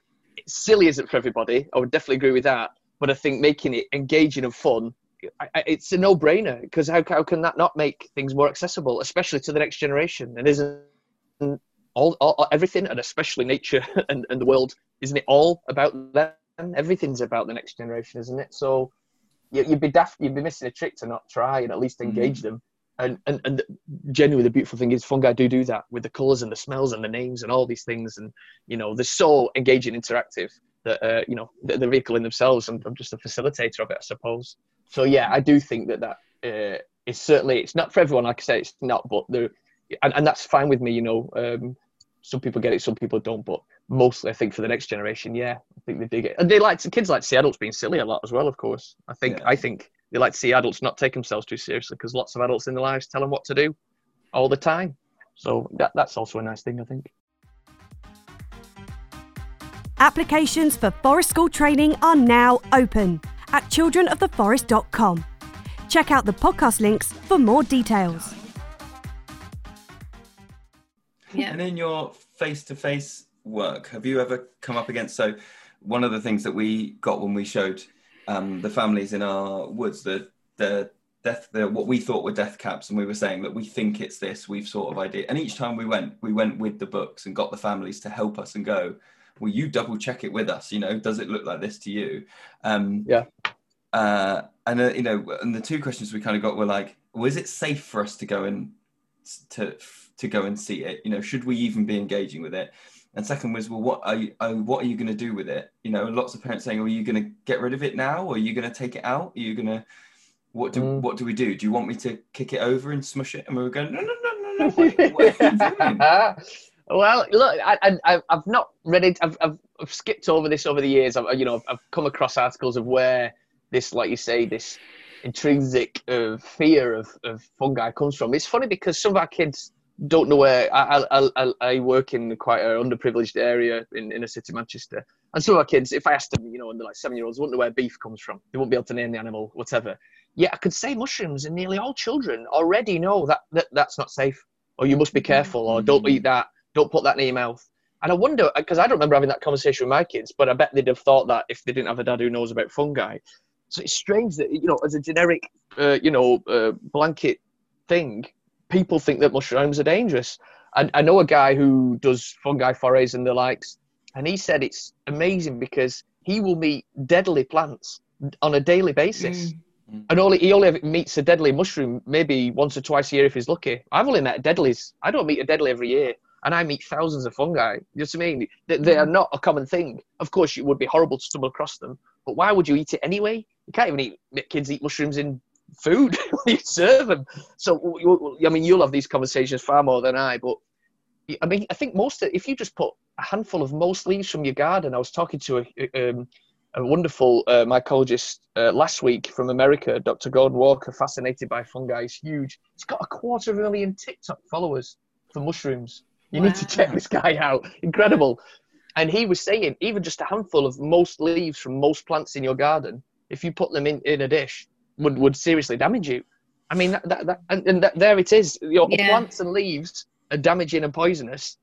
S5: silly isn't for everybody. I would definitely agree with that. But I think making it engaging and fun, I, I, it's a no-brainer because how, how can that not make things more accessible, especially to the next generation? And isn't all, all everything, and especially nature and, and the world, isn't it all about them? Everything's about the next generation, isn't it? So you, would be daft, you'd be missing a trick to not try and at least engage mm. them and, and and genuinely the beautiful thing is fungi do do that with the colors and the smells and the names and all these things. And you know they're so engaging interactive that uh, you know the, the vehicle in themselves. And i'm just a facilitator of it i suppose. So yeah i do think that that uh, is certainly it's not for everyone like i say it's not but the and, and that's fine with me you know um, some people get it some people don't but mostly i think for the next generation yeah i think they dig it. And they like to, kids like to see adults being silly a lot as well of course. I think yeah. i think they like to see adults not take themselves too seriously because lots of adults in their lives tell them what to do all the time. So that, that's also a nice thing, I think.
S1: Applications for Forest School training are now open at childrenoftheforest.com. Check out the podcast links for more details.
S3: Yeah. And in your face to face work, have you ever come up against? So, one of the things that we got when we showed um, the families in our woods, the the death, the what we thought were death caps, and we were saying that we think it's this. We've sort of idea, and each time we went, we went with the books and got the families to help us and go. Well, you double check it with us? You know, does it look like this to you?
S5: Um, yeah.
S3: Uh, and uh, you know, and the two questions we kind of got were like, was it safe for us to go and to to go and see it? You know, should we even be engaging with it? And second was, well, what are you, uh, what are you going to do with it? You know, lots of parents saying, are you going to get rid of it now? Or are you going to take it out? Are you going to, what do, mm. what do we do? Do you want me to kick it over and smush it? And we were going, no, no, no, no, no. What, what are you doing?
S5: well, look, I, I, I've not read it. I've, I've, I've skipped over this over the years. I've, you know, I've come across articles of where this, like you say, this intrinsic uh, fear of, of fungi comes from. It's funny because some of our kids don't know where I, I, I, I work in quite an underprivileged area in inner city Manchester. And some of our kids, if I asked them, you know, and they're like seven year olds, wouldn't know where beef comes from. They wouldn't be able to name the animal, whatever. Yeah, I could say mushrooms, and nearly all children already know that, that that's not safe, or you must be careful, or don't eat that, don't put that in your mouth. And I wonder, because I don't remember having that conversation with my kids, but I bet they'd have thought that if they didn't have a dad who knows about fungi. So it's strange that, you know, as a generic, uh, you know, uh, blanket thing, people think that mushrooms are dangerous. I, I know a guy who does fungi forays and the likes, and he said it's amazing because he will meet deadly plants on a daily basis. Mm. And only he only meets a deadly mushroom maybe once or twice a year if he's lucky. I've only met deadlies. I don't meet a deadly every year, and I meet thousands of fungi. You know what I mean? They, they are not a common thing. Of course, it would be horrible to stumble across them, but why would you eat it anyway? You can't even eat kids eat mushrooms in food you serve them. So I mean, you'll have these conversations far more than I. But I mean, I think most if you just put a handful of most leaves from your garden. I was talking to a, um, a wonderful uh, mycologist uh, last week from America, Dr. Gordon Walker, fascinated by fungi. He's huge. He's got a quarter of a million TikTok followers for mushrooms. You wow. need to check this guy out. Incredible. And he was saying, even just a handful of most leaves from most plants in your garden, if you put them in, in a dish, would, would seriously damage you. I mean, that, that, that and, and that, there it is. Your
S2: Yeah.
S5: plants and leaves are damaging and poisonous.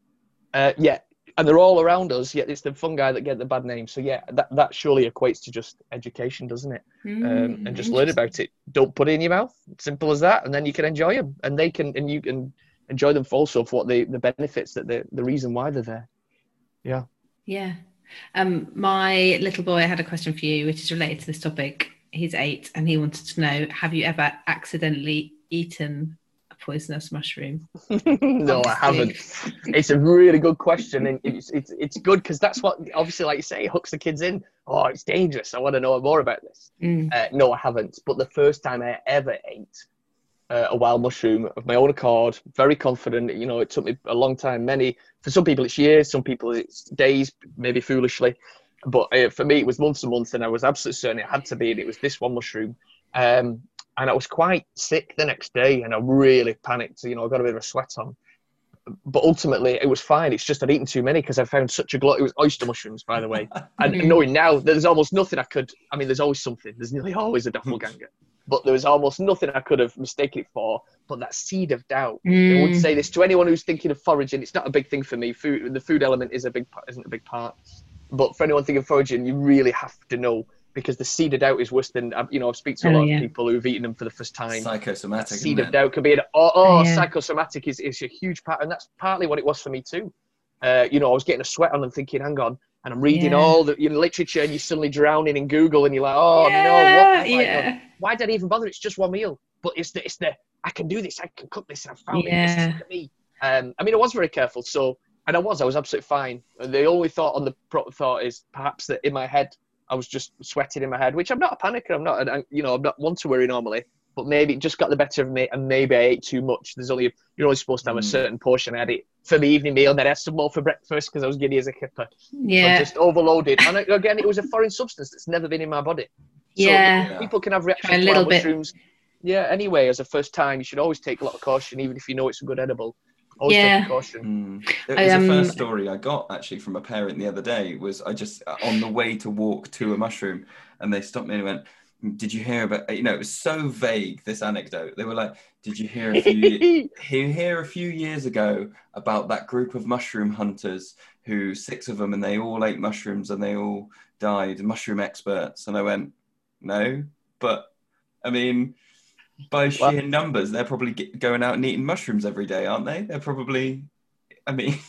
S5: Uh, yeah, and they're all around us. Yet it's the fungi that get the bad name. So yeah, that, that surely equates to just education, doesn't it? um,
S2: Mm,
S5: and just learn about it. Don't put it in your mouth. Simple as that, and then you can enjoy them, and they can, and you can enjoy them for also for what the the benefits that the the reason why they're there. Yeah.
S2: Yeah. Um, my little boy had a question for you, which is related to this topic. He's eight and he wanted to know Have you ever accidentally eaten a poisonous mushroom?
S5: no, I haven't. It's a really good question, and it's it's it's good because that's what obviously, like you say, hooks the kids in. Oh, it's dangerous. I want to know more about this.
S2: Mm.
S5: Uh, no, I haven't. But the first time I ever ate uh, a wild mushroom of my own accord, very confident. You know, it took me a long time. Many, for some people, it's years. Some people, it's days, maybe foolishly. But uh, for me, it was months and months, and I was absolutely certain it had to be. And it was this one mushroom. Um, and I was quite sick the next day, and I really panicked. You know, I got a bit of a sweat on. But ultimately, it was fine. It's just I'd eaten too many because I found such a glut. It was oyster mushrooms, by the way. And knowing now, there's almost nothing I could. I mean, there's always something. There's nearly always a doppelganger. But there was almost nothing I could have mistaken it for. But that seed of doubt. I
S2: Mm.
S5: would say this to anyone who's thinking of foraging. It's not a big thing for me. Food, the food element is a big, part- isn't a big part. But for anyone thinking foraging, you really have to know because the seed of doubt is worse than you know. I've speak to a
S2: Oh,
S5: lot
S2: yeah.
S5: of people who've eaten them for the first time.
S3: Psychosomatic.
S5: seed of doubt can be an oh, oh
S2: Yeah.
S5: psychosomatic is, is a huge part, and that's partly what it was for me too. Uh, you know, I was getting a sweat on and thinking, hang on, and I'm reading
S2: Yeah.
S5: all the you know, literature, and you're suddenly drowning in Google, and you're like, oh no, what
S2: yeah,
S5: have I done?
S2: yeah.
S5: why did I even bother? It's just one meal. But it's the it's the I can do this, I can cook this, and I found
S2: Yeah.
S5: it. This is me. Um, I mean, I was very careful, so and I was, I was absolutely fine. The only thought on the pro- thought is perhaps that in my head I was just sweating in my head, which I'm not a panicker. I'm not, an, you know, I'm not one to worry normally. But maybe it just got the better of me, and maybe I ate too much. There's only you're only supposed to have a
S3: Mm.
S5: certain portion. I had it for the evening meal, and then I had some more for breakfast because I was giddy as a kipper. I
S2: Yeah.
S5: just overloaded. And again, it was a foreign substance that's never been in my body. So
S2: Yeah.
S5: people can have reactions
S2: Try a
S5: to
S2: little
S5: wild
S2: bit.
S5: mushrooms. Yeah, anyway, as a first time, you should always take a lot of caution, even if you know it's a good edible. Always
S2: Yeah.
S5: take caution.
S3: Mm. It
S2: I,
S3: was
S2: um,
S3: the first story I got actually from a parent the other day. Was I just on the way to walk to a mushroom, and they stopped me and went, "Did you hear about?" You know, it was so vague. This anecdote. They were like, "Did you hear a few? ye- hear, hear a few years ago about that group of mushroom hunters who six of them and they all ate mushrooms and they all died, mushroom experts?" And I went, "No, but I mean." By sheer
S5: Well-
S3: numbers, they're probably get, going out and eating mushrooms every day, aren't they? They're probably, I mean,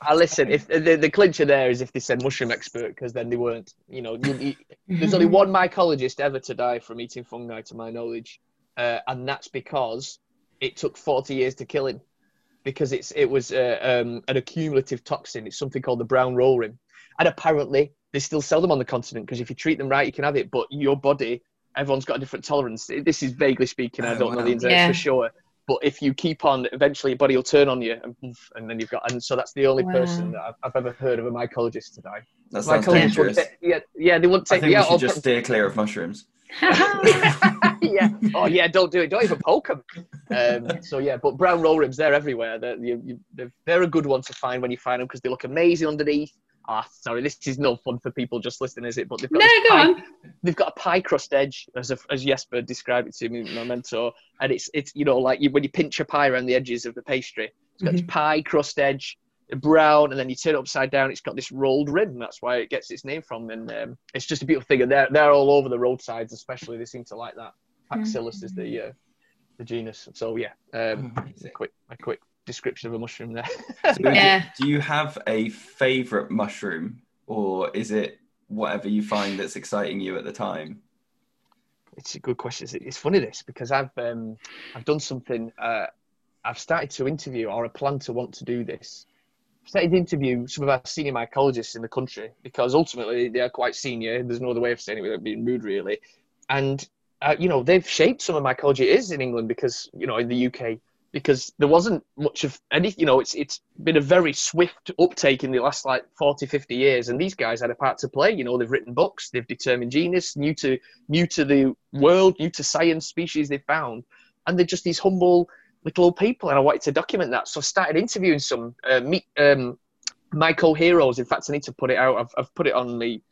S5: I listen. If the, the clincher there is if they said mushroom expert, because then they weren't. You know, there's only one mycologist ever to die from eating fungi, to my knowledge, uh, and that's because it took 40 years to kill him, because it's it was uh, um, an accumulative toxin. It's something called the brown roll rim, and apparently they still sell them on the continent because if you treat them right, you can have it. But your body, everyone's got a different tolerance. This is vaguely speaking. I
S3: Oh,
S5: don't know the ins and outs
S2: Yeah.
S5: for sure. But if you keep on, eventually your body will turn on you, and, and then you've got. And so that's the only
S2: Wow.
S5: person that I've, I've ever heard of a mycologist to die.
S3: that sounds dangerous.
S5: take- yeah, yeah, they wouldn't
S3: I
S5: take
S3: think
S5: me
S3: we
S5: out.
S3: should
S5: on
S3: just steer clear of mushrooms.
S5: yeah. Oh yeah, don't do it. Don't even poke them. Um, so yeah, but brown roll rims, they're everywhere. They're, you, you, they're, they're a good one to find when you find them because they look amazing underneath. Ah, sorry, this is no fun for people just listening, is it? But they've got
S2: no,
S5: this
S2: go
S5: pie-
S2: on.
S5: they've got a pie crust edge, as a, as Jesper described it to me, my mentor, and it's it's you know like you, when you pinch a pie around the edges of the pastry, it's got this pie crust edge, brown, and then you turn it upside down, it's got this rolled rim. That's why it gets its name from, and um, it's just a beautiful thing. And they're they're all over the roadsides, especially. They seem to like that. Paxillus is the uh, the genus. So yeah, um, a quick a quick description of a mushroom there.
S3: So do-
S2: Yeah.
S3: Do you have a favorite mushroom, or is it whatever you find that's exciting you at the time?
S5: It's a good question. It's- It's funny this because I've um, I've done something. Uh, I've started to interview, or I plan to want to do this. I've started to interview some of our senior mycologists in the country because ultimately they are quite senior. There's no other way of saying it without being rude, really. And uh, you know they've shaped some of mycology is in England because you know in the UK because there wasn't much of any you know it's it's been a very swift uptake in the last like 40 50 years and these guys had a part to play you know they've written books they've determined genus new to new to the world new to science species they found and they're just these humble little old people and i wanted to document that so i started interviewing some uh, meet um my co-heroes. In fact, I need to put it out. I've, I've put it on the.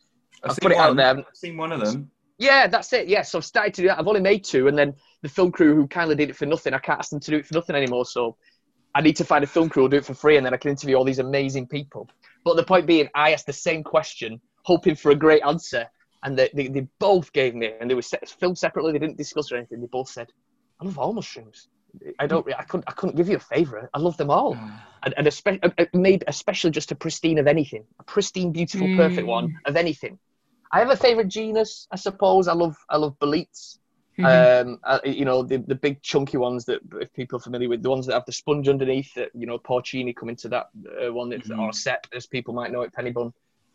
S3: I've,
S5: I've put it out there.
S3: I've seen one of them.
S5: Yeah, that's it. Yeah, so I've started to do that. I've only made two, and then the film crew who kindly did it for nothing, I can't ask them to do it for nothing anymore. So I need to find a film crew who'll do it for free, and then I can interview all these amazing people. But the point being, I asked the same question, hoping for a great answer, and they, they, they both gave me, and they were set, filmed separately. They didn't discuss or anything. They both said, "I love all mushrooms. I don't. I couldn't. I couldn't give you a favourite. I love them all." Mm. and, and espe- made especially just a pristine of anything, a pristine, beautiful, mm. perfect one of anything. I have a favorite genus, I suppose. I love I love boletes.
S2: Mhm.
S5: Um, uh, you know the the big chunky ones that if people are familiar with, the ones that have the sponge underneath. That you know porcini come into that uh, one that's
S3: Mhm.
S5: or cep, as people might know it, penny bun.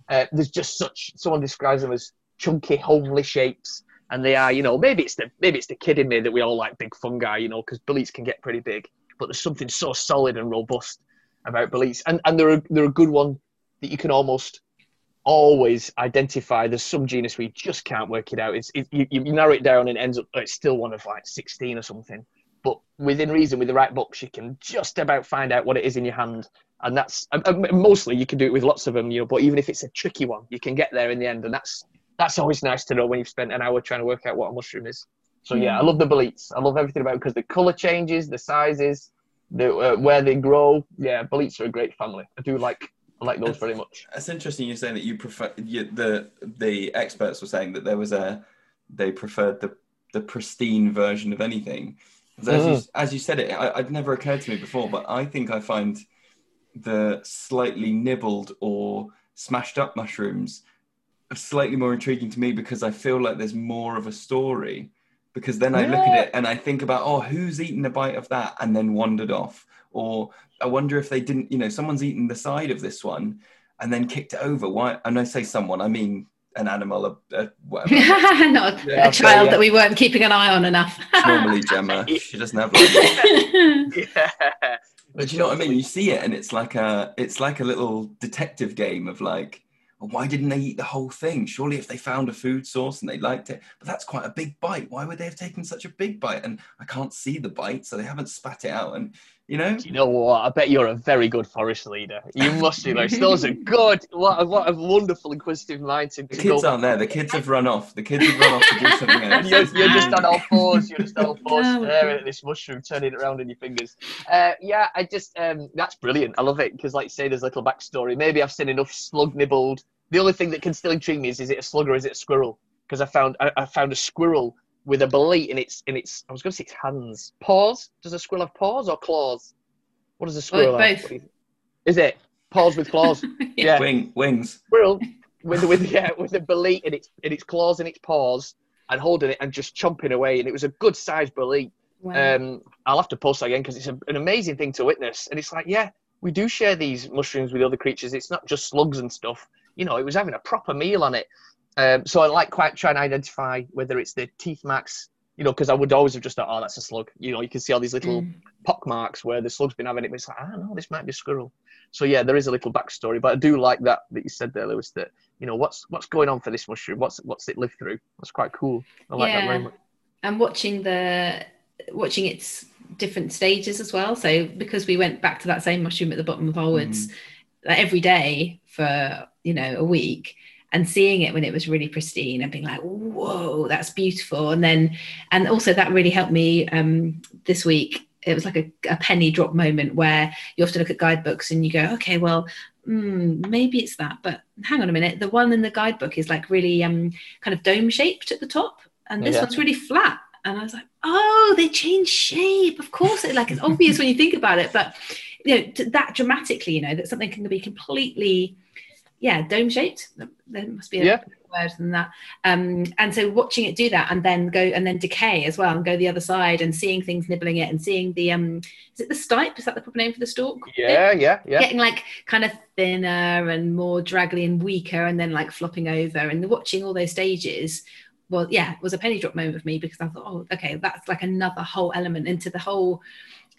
S5: Uh, there's just such someone describes them as chunky, homely shapes, and they are. You know maybe it's the maybe it's the kid in me that we all like big fungi. You know because boletes can get pretty big, but there's something so solid and robust about boletes, and and they're a, they're a good one that you can almost always identify. There's some genus you just can't work it out. It's it, you, you narrow it down and it ends up it's still one of like 16 or something. But within reason, with the right books, you can just about find out what it is in your hand, and that's mostly you can do it with lots of them, you know. But even if it's a tricky one, you can get there in the end, and that's that's always nice to know when you've spent an hour trying to work out what a mushroom is. So yeah, I love the boletes. I love everything about it because the color changes, the sizes, the uh, where they grow. Yeah, boletes are a great family. I do like I like those very much.
S3: It's interesting you're saying that you prefer you, the the experts were saying that there was a they preferred the the pristine version of anything. As,
S5: Mm.
S3: you, as you said it, I, it never occurred to me before, but I think I find the slightly nibbled or smashed up mushrooms slightly more intriguing to me because I feel like there's more of a story. Because then I look at it and I think about, oh, who's eaten a bite of that and then wandered off? Or I wonder if they didn't, you know, someone's eaten the side of this one and then kicked it over. Why? And I say someone, I mean an animal, a, a whatever.
S2: Not a,
S5: Yeah,
S2: a
S5: okay,
S2: child
S5: yeah.
S2: that we weren't keeping an eye on enough.
S3: Normally, Gemma, she doesn't have like
S5: Yeah.
S3: But you know what I mean? You see it, and it's like a it's like a little detective game of like, well, why didn't they eat the whole thing? Surely, if they found a food source and they liked it, but that's quite a big bite. Why would they have taken such a big bite? And I can't see the bite, so they haven't spat it out. And you know,
S5: You know what? I bet you're a very good forest leader. You must be. Like, those are good. What a, what a wonderful inquisitive mind To
S3: the kids
S5: go.
S3: aren't there. The kids have run off. The kids have run off to do something else.
S5: You're, you're just on all fours. You're just on all fours, staring at this mushroom, turning it around in your fingers. Uh, yeah, I just um, that's brilliant. I love it because, like say, there's a little backstory. Maybe I've seen enough slug nibbled. The only thing that can still intrigue me is: is it a slug or is it a squirrel? Because I found I, I found a squirrel with a bolete in its in its. I was going to say its hands. Paws? Does a squirrel have paws or claws? What does a squirrel have?
S2: both.
S5: What Is it paws with claws? yeah,
S3: Wing wings.
S5: squirrel with with yeah with a bolete in its in its claws and its paws and holding it and just chomping away and it was a good sized bolete.
S2: Wow.
S5: Um, I'll have to post that again because it's a, an amazing thing to witness and it's like yeah we do share these mushrooms with other creatures. It's not just slugs and stuff. You know, it was having a proper meal on it. Um, so I like quite trying to identify whether it's the teeth marks. You know, because I would always have just thought, oh, that's a slug. You know, you can see all these little
S2: Mm.
S5: pock marks where the slug's been having it. But it's like, I don't know, this might be a squirrel. So yeah, there is a little backstory, but I do like that that you said there, Lewis. That you know what's what's going on for this mushroom. What's what's it lived through? That's quite cool. I like that very
S2: Yeah.
S5: much.
S2: and watching the watching its different stages as well so because we went back to that same mushroom at the bottom of our woods like every day for you know a week and seeing it when it was really pristine and being like whoa that's beautiful. And then and also that really helped me um this week. It was like a, a penny drop moment where you have to look at guidebooks and you go okay well mm, maybe it's that. But hang on a minute the one in the guidebook is like really um kind of dome shaped at the top and this
S5: Yeah.
S2: one's really flat. And i was like oh they changed shape. Of course it like it's obvious when you think about it but you know that dramatically you know that something can be completely yeah dome shaped. There must be a
S5: Yeah.
S2: word than that. Um and so watching it do that and then go and then decay as well and go the other side and seeing things nibbling it and seeing the um is it the stipe? Is that the proper name for the stalk
S5: Yeah, yeah, yeah.
S2: getting like kind of thinner and more draggly and weaker and then like flopping over and watching all those stages well yeah it was a penny drop moment for me because i thought oh okay that's like another whole element into the whole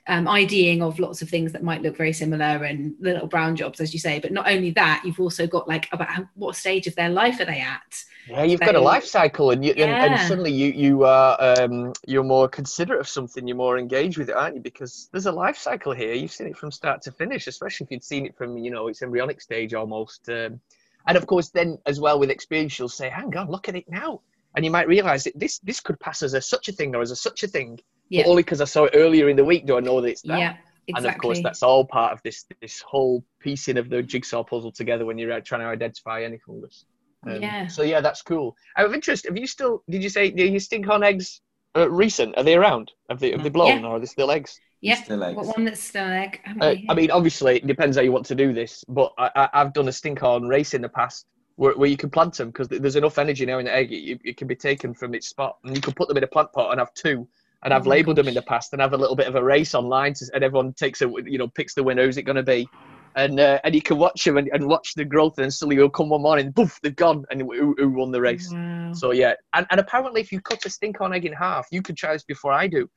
S2: um, IDing of lots of things that might look very similar and the little brown jobs, as you say. But not only that, you've also got like about how, what stage of their life are they at?
S5: Yeah, you've got a life cycle, and you, and, and suddenly you you are um, you're more considerate of something. You're more engaged with it, aren't you? Because there's a life cycle here. You've seen it from start to finish, especially if you'd seen it from you know its embryonic stage almost. Um, and of course, then as well with experience, you'll say, "Hang on, look at it now," and you might realise that this this could pass as a such a thing or as a such a thing.
S2: Yeah,
S5: But only because I saw it earlier in the week do I know that it's that.
S2: yeah, exactly.
S5: And of course, that's all part of this this whole piecing of the jigsaw puzzle together when you're trying to identify any fungus. Um,
S2: Yeah.
S5: So yeah, that's cool. Out of interest, have you still? Did you say you your stinkhorn eggs uh, recent? Are they around? Have they have they blown
S2: Yeah.
S5: or are they still eggs?
S2: yeah.
S3: Still eggs.
S2: What one that's still egg?
S5: Uh. I mean, obviously, it depends how you want to do this, but I, I, I've done a stinkhorn race in the past where, where you can plant them because there's enough energy now in the egg. It, it can be taken from its spot, and you can put them in a plant pot and have two. And I've
S2: Oh
S5: labelled them in the past and have a little bit of a race online, to, and everyone takes a you know picks the winner. Who's it going to be? And uh, and you can watch them and, and watch the growth, and suddenly you'll come one morning, poof, they've gone, and who, who won the race?
S2: Wow.
S5: So yeah, and, and apparently if you cut a stinkhorn egg in half, you could try this before I do.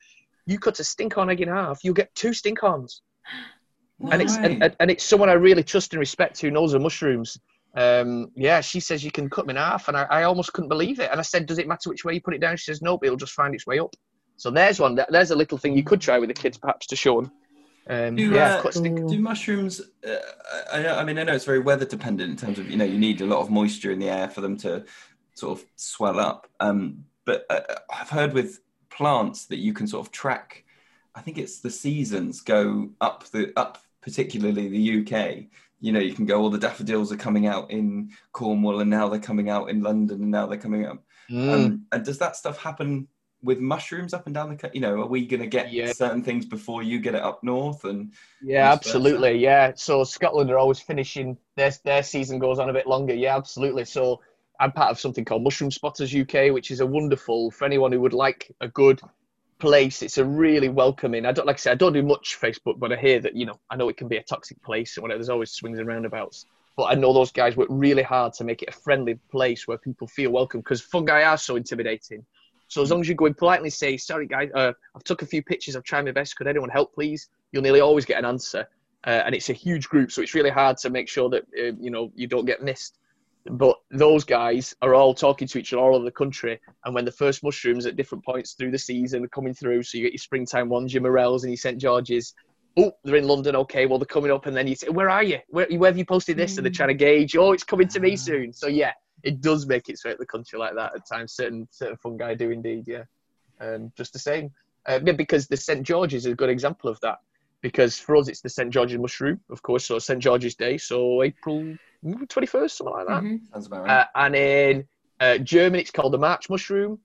S5: You cut a stinkhorn egg in half, you'll get two stinkhorns and it's and, and, it's someone I really trust and respect who knows the mushrooms. Um, yeah, she says you can cut them in half, and I, I almost couldn't believe it. And I said, "Does it matter which way you put it down?" She says, "Nope, it'll just find its way up." So there's one. There's a little thing you could try with the kids, perhaps to show them. Um,
S3: Do,
S5: yeah,
S3: uh,
S5: cut stink-
S2: Cool.
S3: Do mushrooms? Uh, I, I mean, I know it's very weather dependent in terms of you know you need a lot of moisture in the air for them to sort of swell up. Um, but uh, I've heard with plants that you can sort of track. I think it's the seasons go up the up, particularly the UK. You know, you can go. All the daffodils are coming out in Cornwall, and now they're coming out in London, and now they're coming out.
S5: Mm.
S3: Um, and does that stuff happen with mushrooms up and down the? co- You know, are we going to get
S5: Yeah.
S3: certain things before you get it up north? And
S5: Yeah, absolutely. Yeah. So Scotland are always finishing their their season goes on a bit longer. Yeah, absolutely. So I'm part of something called Mushroom Spotters UK, which is a wonderful for anyone who would like a good place. It's a really welcoming. I don't like I say I don't do much Facebook, but I hear that you know I know it can be a toxic place and whatever. There's always swings and roundabouts. But I know those guys work really hard to make it a friendly place where people feel welcome because fungi are so intimidating. So as long as you go in politely say, sorry guys, uh, I've took a few pictures, I've tried my best, could anyone help please? You'll nearly always get an answer. Uh, and it's a huge group, so it's really hard to make sure that, uh, you know, you don't get missed. But those guys are all talking to each other all over the country. And when the first mushrooms at different points through the season are coming through, so you get your springtime ones, your morels and your St. George's, oh, they're in London, okay, well, they're coming up. And then you say, where are you? Where, where have you posted this? And they're trying to gauge, oh, it's coming to me soon. So yeah, it does make its way to the country like that at times. Certain certain fungi do indeed, yeah. Um, just the same. Uh, yeah, because the St. George's is a good example of that. Because for us, it's the St. George's mushroom, of course, so St. George's Day, so April 21st, something like that.
S2: Mhm.
S3: sounds about right.
S5: Uh, and in uh, Germany, it's called the March mushroom.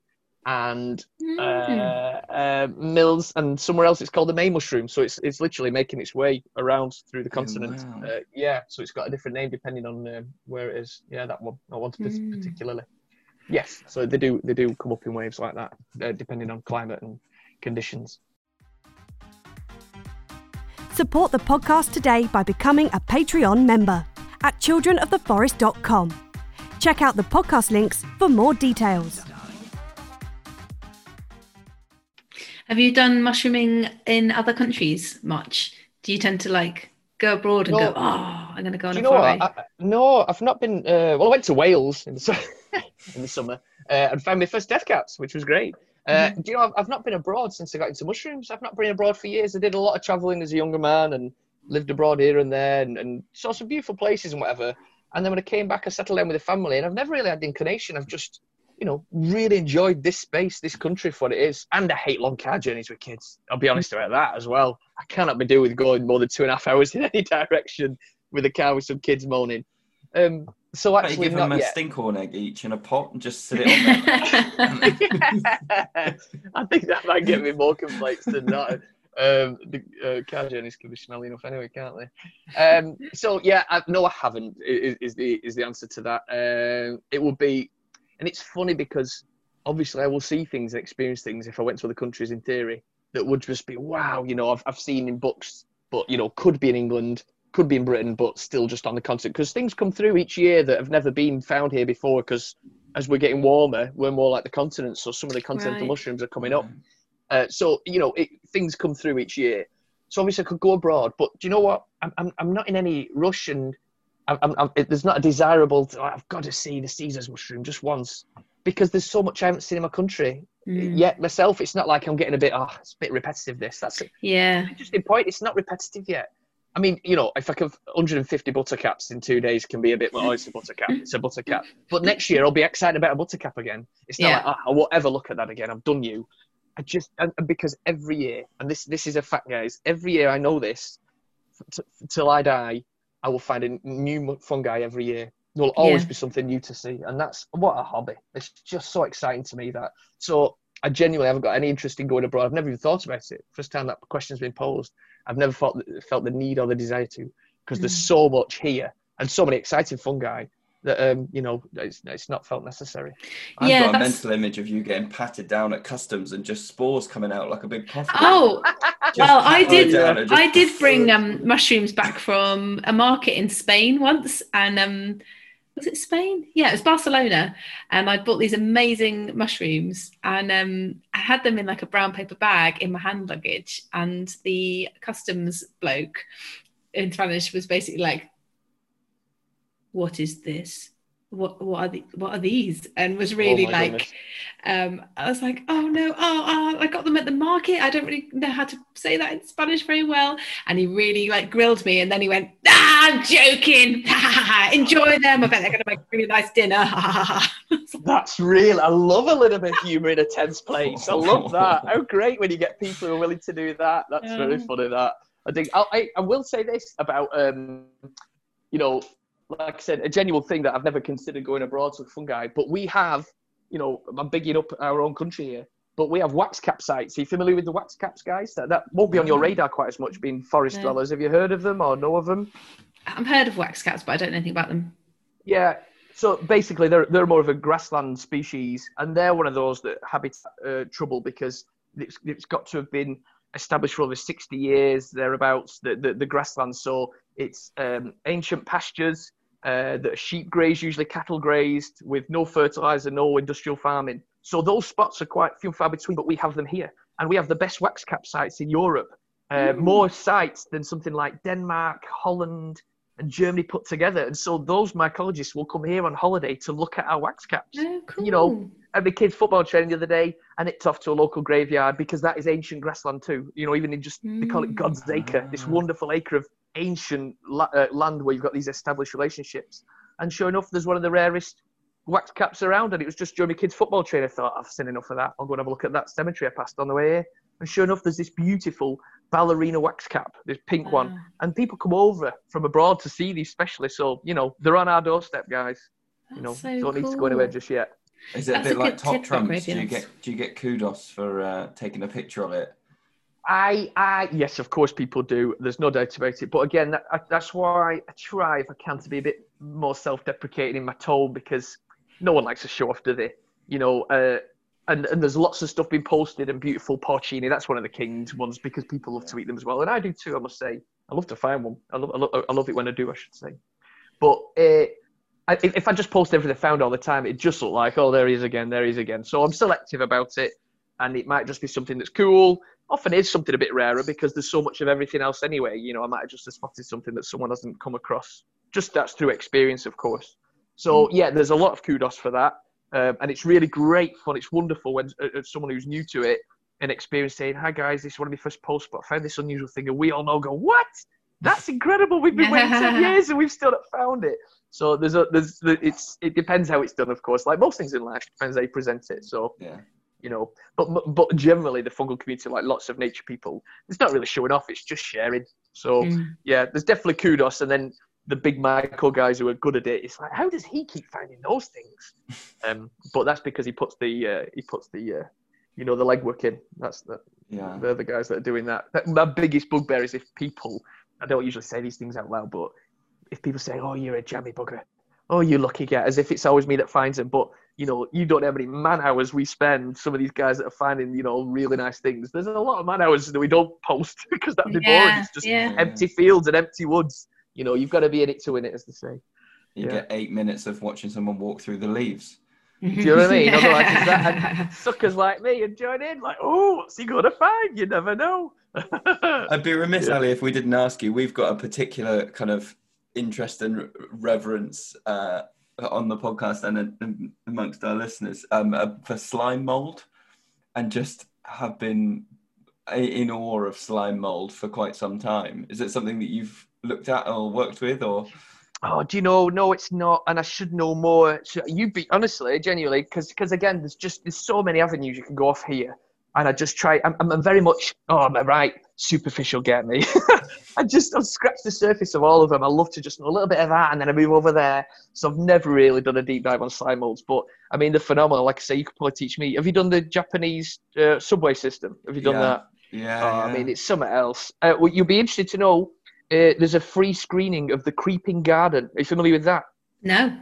S5: And uh,
S2: Mm.
S5: uh, Mills and somewhere else, it's called the May mushroom. So it's it's literally making its way around through the
S3: Oh,
S5: continent.
S3: wow.
S5: Uh, yeah, so it's got a different name depending on um, where it is. Yeah, that one, that one
S2: Mm.
S5: particularly. Yes, so they do they do come up in waves like that, uh, depending on climate and conditions.
S1: Support the podcast today by becoming a Patreon member at childrenoftheforest.com. Check out the podcast links for more details.
S2: Have you done mushrooming in other countries much? Do you tend to like go abroad and
S5: No.
S2: go, oh, I'm going to go on
S5: Do
S2: a
S5: you know
S2: foray?
S5: I, I- no, I've not been. Uh, well, I went to Wales in the, su- in the summer uh, and found my first death caps, which was great. Uh, Do you know? I've, I've not been abroad since I got into mushrooms. I've not been abroad for years. I did a lot of traveling as a younger man and lived abroad here and there and, and saw some beautiful places and whatever. And then when I came back, I settled down with a family, and I've never really had the inclination. I've just, you know, really enjoyed this space, this country for what it is. And I hate long car journeys with kids. I'll be honest about that as well. I cannot be doing with going more than two and a half hours in any direction with a car with some kids moaning. Um, so
S3: But you
S5: actually,
S3: give them a
S5: yet.
S3: stinkhorn egg each in a pot and just sit it on there.
S5: I think that might get me more complaints than not. Um, the uh, car journeys can be smelly enough anyway, can't they? Um, so yeah, I, no, I haven't. Is, is the is the answer to that? Um, it would be, and it's funny because obviously I will see things and experience things if I went to other countries in theory that would just be wow. You know, I've I've seen in books, but you know, could be in England, could be in Britain, but still just on the continent because things come through each year that have never been found here before because as we're getting warmer, we're more like the continent. So some of the continental
S2: Right.
S5: mushrooms are coming up. Uh, so you know, it, things come through each year. So obviously I could go abroad, but do you know what? I'm, I'm, I'm not in any rush and I'm, I'm, I'm, there's not a desirable, to, oh, I've got to see the Caesar's mushroom just once because there's so much I haven't seen in my country.
S2: Mm.
S5: Yet myself, it's not like I'm getting a bit, oh, it's a bit repetitive this. That's it.
S2: Yeah.
S5: Interesting point. It's not repetitive yet. I mean, you know, if I have 150 buttercaps in two days can be a bit, well, oh, it's a buttercap, it's a buttercap. But next year I'll be excited about a buttercap again. It's not
S2: Yeah.
S5: like, oh, I won't ever look at that again. I've done you. I just, and, and because every year, and this this is a fact, guys, every year I know this, t- till I die, I will find a new fungi every year. There'll always
S2: Yeah.
S5: be something new to see. And that's what a hobby. It's just so exciting to me that. So I genuinely haven't got any interest in going abroad. I've never even thought about it. First time that question's been posed, I've never felt felt the need or the desire to, because there's
S2: Mm.
S5: so much here and so many exciting fungi that um, you know it's, it's not felt necessary.
S3: I've
S2: Yeah,
S3: got a mental image of you getting patted down at customs and just spores coming out like a big puff.
S2: Oh, well, I did.
S3: just-
S2: I did bring um, mushrooms back from a market in Spain once, and um, was it Spain? Yeah, it was Barcelona, and I bought these amazing mushrooms, and um, I had them in like a brown paper bag in my hand luggage, and the customs bloke in Spanish was basically like, "What is this?" What, what are the, what are these and was really
S5: Oh
S2: like
S5: goodness.
S2: um, I was like, oh no, oh, oh, I got them at the market. I don't really know how to say that in Spanish very well. And he really like grilled me. And then he went, ah, I'm joking. Enjoy them. I bet they're going to make a really nice dinner.
S5: That's real. I love a little bit of humour in a tense place. I love that. How great when you get people who are willing to do that. That's
S2: Yeah.
S5: very funny. That I think. I, I, I will say this about um, you know, like I said, a genuine thing that I've never considered going abroad to fungi. But we have, you know, I'm bigging up our own country here. But we have wax cap sites. Are you familiar with the wax caps, guys? That, that won't be on your radar quite as much, being forest
S2: No.
S5: dwellers. Have you heard of them or know of them?
S2: I've heard of wax caps, but I don't know anything about them.
S5: Yeah. So basically, they're they're more of a grassland species, and they're one of those that habitat uh, trouble because it's, it's got to have been established for over 60 years thereabouts. The the, the grassland, so it's um, ancient pastures uh, that sheep graze, usually cattle grazed, with no fertilizer, no industrial farming. So those spots are quite few and far between, but we have them here, and we have the best wax cap sites in Europe. Uh,
S2: Mm.
S5: More sites than something like Denmark, Holland, and Germany put together. And so those mycologists will come here on holiday to look at our wax caps.
S2: Oh, cool.
S5: You know, I had my kids football training the other day, and it's off to a local graveyard because that is ancient grassland too. You know, even in just they call it
S2: Mm.
S5: God's acre, this
S3: Ah.
S5: wonderful acre of ancient la- uh, land where you've got these established relationships. And sure enough, there's one of the rarest wax caps around, and it was just during my kids' football training. I thought I've seen enough of that. I'll go and have a look at that cemetery I passed on the way here. And sure enough, there's this beautiful ballerina wax cap, this pink one and people come over from abroad to see these specialists. So you know they're on our doorstep, guys. You know,
S2: That's so
S5: don't need to go anywhere just yet.
S3: Is it a bit
S2: a
S3: like top trumps? Do you get do you get kudos for uh, taking a picture of it?
S5: I, I, yes, of course, people do. There's no doubt about it. But again, that, that's why I try, if I can, to be a bit more self-deprecating in my tone because no one likes to show off, do they? You know, uh, and and there's lots of stuff being posted and beautiful porcini. That's one of the king's ones because people love to eat them as well, and I do too. I must say, I love to find one. I love, I love, I love it when I do. I should say. But uh, I, if I just post everything I found all the time, it just look like, oh, there he is again, there he is again. So I'm selective about it, and it might just be something that's cool. Often is something a bit rarer because there's so much of everything else anyway. You know, I might have just spotted something that someone hasn't come across. Just that's through experience, of course. So yeah, there's a lot of kudos for that, um, and it's really great fun. It's wonderful when uh, uh, someone who's new to it and experience saying, "Hi guys, this is one of my first posts, but I found this unusual thing," and we all know go, "What? That's incredible! We've been waiting ten years and we've still not found it." So there's a there's it's it depends how it's done, of course. Like most things in life, depends how you present it. So
S3: Yeah.
S5: You know, but but- but generally the fungal community, like lots of nature people, it's not really showing off. It's just sharing. So
S2: Mm.
S5: yeah, there's definitely kudos, and then the big Michael guys who are good at it. It's like, how does he keep finding those things? Um, but that's because he puts the uh, he puts the uh, you know the legwork in. That's the
S3: Yeah.
S5: they're the guys that are doing that. that. My biggest bugbear is if people, I don't usually say these things out loud, but if people say, "Oh, you're a jammy bugger," "Oh, you lucky guy," as if it's always me that finds them. But you know, you don't have any man hours we spend. Some of these guys that are finding, you know, really nice things. There's a lot of man hours that we don't post because that'd be boring. It's just
S2: yeah.
S5: empty fields and empty woods. You know, you've got to be in it to win it, as they say.
S3: You
S5: Yeah.
S3: get eight minutes of watching someone walk through the leaves.
S5: Do you know what I mean? Otherwise, it's that, and suckers like me and join in, like, oh, what's he going to find? You never know.
S3: I'd be remiss,
S5: Yeah.
S3: Ali, if we didn't ask you. We've got a particular kind of interest and reverence uh, on the podcast and amongst our listeners um, uh, for slime mold, and just have been in awe of slime mold for quite some time. Is it something that you've looked at or worked with, or
S5: Oh, do you know? No, it's not, and I should know more. So you be honestly, genuinely, because because again, there's just there's so many avenues you can go off here, and I just try. I'm, I'm very much oh, am I right? Superficial, get me. I just I've scratched the surface of all of them. I love to just know a little bit of that, and then I move over there. So I've never really done a deep dive on slime molds, but I mean they're phenomenal. Like I say, you could probably teach me. Have you done the Japanese uh, subway system? Have you done
S3: Yeah.
S5: that?
S3: yeah?
S5: Oh, I mean, it's something else. Uh, well, you'll be interested to know uh, there's a free screening of The Creeping Garden. Are you familiar with that?
S2: No.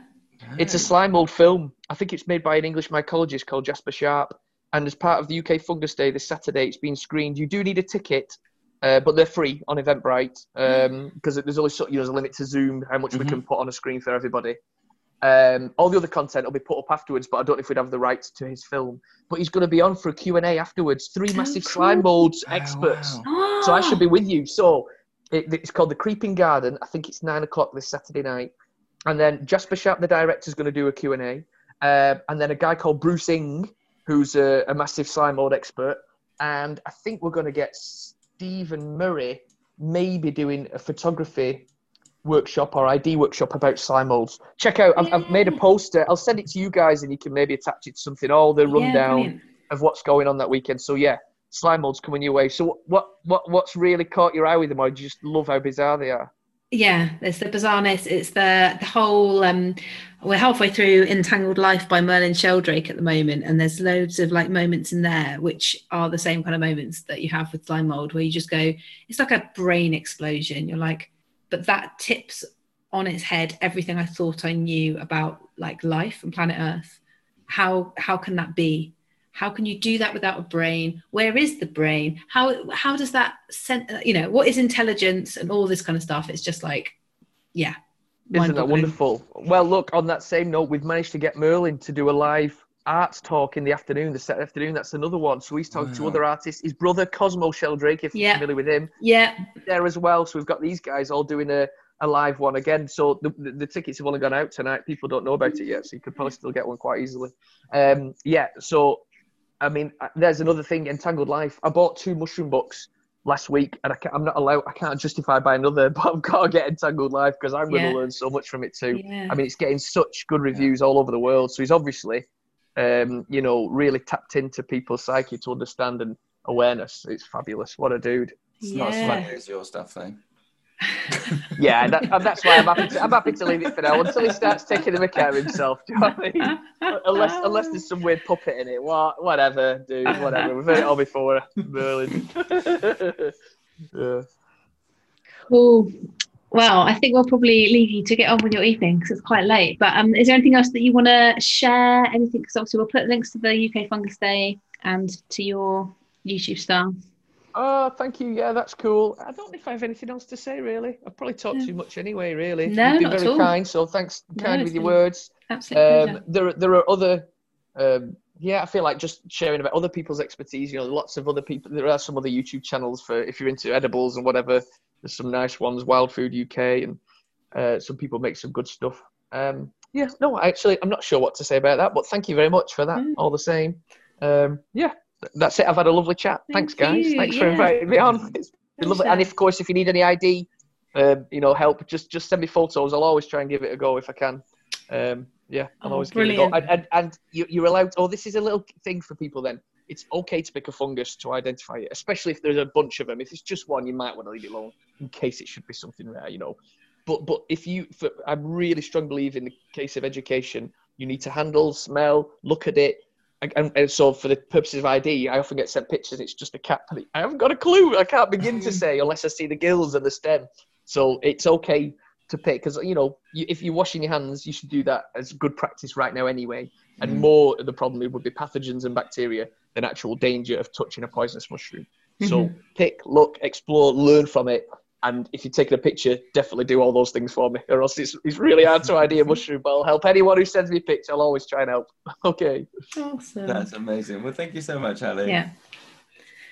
S5: It's a slime mold film. I think it's made by an English mycologist called Jasper Sharp. And as part of the UK Fungus Day this Saturday, it's being screened. You do need a ticket, uh, but they're free on Eventbrite because there's only so, you know, there's a limit to Zoom how much we
S3: Mhm.
S5: can put on a screen for everybody. Um, all the other content will be put up afterwards, but I don't know if we'd have the rights to his film. But he's going to be on for a Q&A afterwards. Three
S2: Oh,
S5: massive
S2: cool.
S5: slime molds
S3: Oh,
S5: experts.
S3: wow.
S5: So I should be with you. So it, it's called The Creeping Garden. I think it's nine o'clock this Saturday night. And then Jasper Sharp, the director, is going to do a Q&A. Uh, and then a guy called Bruce Ing, who's a, a massive slime mold expert. And I think we're going to get Stephen Murray maybe doing a photography workshop or ID workshop about slime molds. Check out, I've, I've made a poster. I'll send it to you guys and you can maybe attach it to something, all the rundown
S2: brilliant.
S5: of what's going on that weekend. So yeah, slime molds coming your way. So what what what's really caught your eye with them, you just love how bizarre they are?
S2: Yeah, it's the bizarreness. It's the the whole. Um, we're halfway through Entangled Life by Merlin Sheldrake at the moment, and there's loads of like moments in there which are the same kind of moments that you have with slime mold, where you just go, it's like a brain explosion. You're like, but that tips on its head everything I thought I knew about like life and planet Earth. How how can that be? How can you do that without a brain? Where is the brain? How how does that sen- you know what is intelligence and all this kind of stuff? It's just like, yeah,
S5: Isn't that wonderful? Well, look, on that same note, we've managed to get Merlin to do a live arts talk in the afternoon, the Saturday afternoon. That's another one. So he's talking to other artists. His brother, Cosmo Sheldrake, if
S2: Yeah.
S5: you're familiar with him,
S2: Yeah,
S5: there as well. So we've got these guys all doing a, a live one again. So the, the, the tickets have only gone out tonight. People don't know about it yet, so you could probably still get one quite easily. Um, yeah. So, I mean, uh, there's another thing. Entangled Life. I bought two mushroom books last week, and I can't, I'm not allowed. I can't justify buying another, but I've got to get Entangled Life because I'm going
S2: Yeah.
S5: to learn so much from it too.
S2: yeah.
S5: I mean, it's getting such good reviews all over the world. So he's obviously, um, you know, really tapped into people's psyche to understand and awareness. It's fabulous. What a dude.
S3: It's not as
S2: Yeah.
S3: funny as your stuff, though.
S5: Yeah, that, and that's why I'm happy, to, I'm happy to leave it for now until he starts taking the care of himself. Do you know what I mean? Unless, unless there's some weird puppet in it. What, whatever, dude. Whatever. We've heard it all before. Merlin. yeah.
S2: Cool. Well, I think we'll probably leave you to get on with your evening because it's quite late. But um, is there anything else that you want to share? Anything? Because obviously we'll put links to the UK Fungus Day and to your YouTube star.
S5: Oh, thank you. Yeah, that's cool. I don't know if I have anything else to say, really. I've probably talked
S2: No.
S5: too much anyway, really.
S2: No,
S5: You've been
S2: not at
S5: very
S2: all.
S5: kind, so thanks,
S2: No,
S5: kind with your words.
S2: Absolute
S5: Um, there, there are other, um, yeah, I feel like just sharing about other people's expertise. You know, lots of other people. There are some other YouTube channels for if you're into edibles and whatever. There's some nice ones, Wild Food UK, and uh, some people make some good stuff. Um, yeah, no, actually, I'm not sure what to say about that, but thank you very much for that.
S2: Mm.
S5: All the same. Um, yeah, th- that's it. I've had a lovely chat.
S2: Thank
S5: Thanks, guys.
S2: you,
S5: Thanks for inviting me on. It's been lovely. And if, of course, if you need any ID, um, you know, help, just just send me photos. I'll always try and give it a go if I can. Um, yeah, I'll
S2: Oh,
S5: always give it a go.
S2: brilliant.
S5: And, and, and you, you're allowed. Oh, this is a little thing for people. Then it's okay to pick a fungus to identify it, especially if there's a bunch of them. If it's just one, you might want to leave it alone in case it should be something rare. You know. But but if you, for, I'm really strong believe in the case of education, you need to handle, smell, look at it. And, and, so for the purposes of ID, I often get sent pictures. It's just a cat. I haven't got a clue. I can't begin to say unless I see the gills and the stem. So it's okay to pick because you know you, if you're washing your hands, you should do that as good practice right now anyway. And
S3: Mm.
S5: more the problem would be pathogens and bacteria than actual danger of touching a poisonous mushroom. So
S2: Mhm.
S5: pick, look, explore, learn from it. And if you're taking a picture, definitely do all those things for me, or else it's, it's really hard to ID a mushroom. But I'll help anyone who sends me a picture. I'll always try and help. Okay.
S2: Awesome.
S3: That's amazing. Well, thank you so much, Ali.
S2: yeah.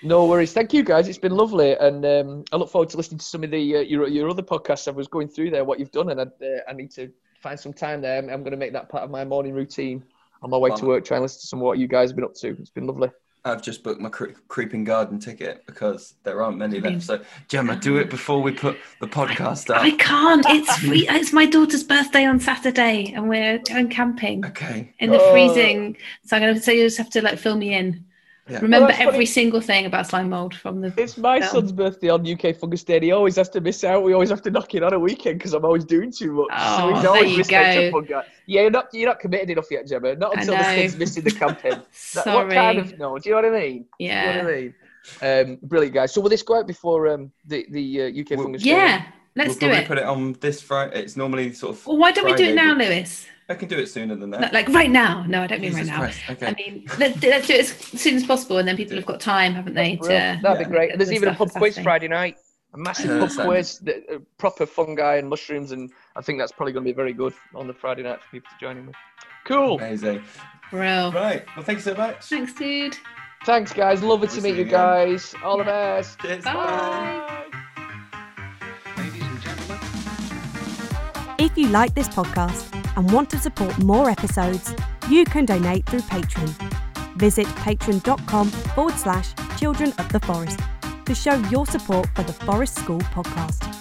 S5: No worries. Thank you, guys. It's been lovely, and um, I look forward to listening to some of the uh, your your other podcasts. I was going through there, what you've done, and I, uh, I need to find some time there. I'm, going to make that part of my morning routine on my way to work. Try and listen to some of what you guys have been up to. It's been lovely.
S3: I've just booked my cre- creeping garden ticket because there aren't many left. So Gemma, do it before we put the podcast
S2: I,
S3: up.
S2: I can't. It's free, it's my daughter's birthday on Saturday, and we're going camping
S3: Okay.
S2: in the
S5: Oh.
S2: freezing. So I'm gonna so you just have to like fill me in.
S3: Yeah.
S2: Remember
S5: that's
S2: every
S5: funny.
S2: single thing about slime mold from the.
S5: It's my
S2: film.
S5: son's birthday on UK Fungus Day. and He always has to miss out. We always have to knock it on a weekend because I'm always doing too much. so
S2: Oh,
S5: he's
S2: there you
S5: missing out to
S2: go.
S5: Yeah, you're not you're not committed enough yet, Gemma. Not until the
S2: know.
S5: kid's missing the camping. That-
S2: Sorry.
S5: What kind of no? Do you know what I mean? Do you know
S2: yeah.
S5: what I mean? Um, brilliant, guys. So will this go out before um, the the uh, UK
S3: Well,
S5: Fungus Day?
S2: Yeah. Let's
S3: we'll
S2: do
S3: probably
S2: it.
S3: put it on this Friday. It's normally sort of.
S2: Well, why don't we do it now,
S3: but-
S2: Lewis?
S3: I can do it sooner than
S2: No,
S3: that.
S2: Like right now? No, I don't mean
S3: Jesus
S2: right now.
S3: Okay.
S2: I mean, let's do, let's do it as soon as possible, and then people have got time, haven't they? To
S5: That'd
S3: yeah.
S5: be great. there's even a pub quiz
S2: Saturday.
S5: Friday night. A massive pub
S3: Saturday.
S5: quiz, the, uh, proper fungi and mushrooms, and I think that's probably going to be very good on the Friday night for people to join in with. Cool.
S3: Amazing.
S2: Real.
S3: Right. Well, thank you so much.
S2: Thanks, dude.
S5: Thanks, guys. Lovely to meet you
S3: you again.
S5: guys. All the best.
S3: Cheers.
S2: Bye.
S6: Ladies
S1: If you like this podcast and want to support more episodes, you can donate through Patreon. Visit patreon.com forward slash children of the forest to show your support for the Forest School podcast.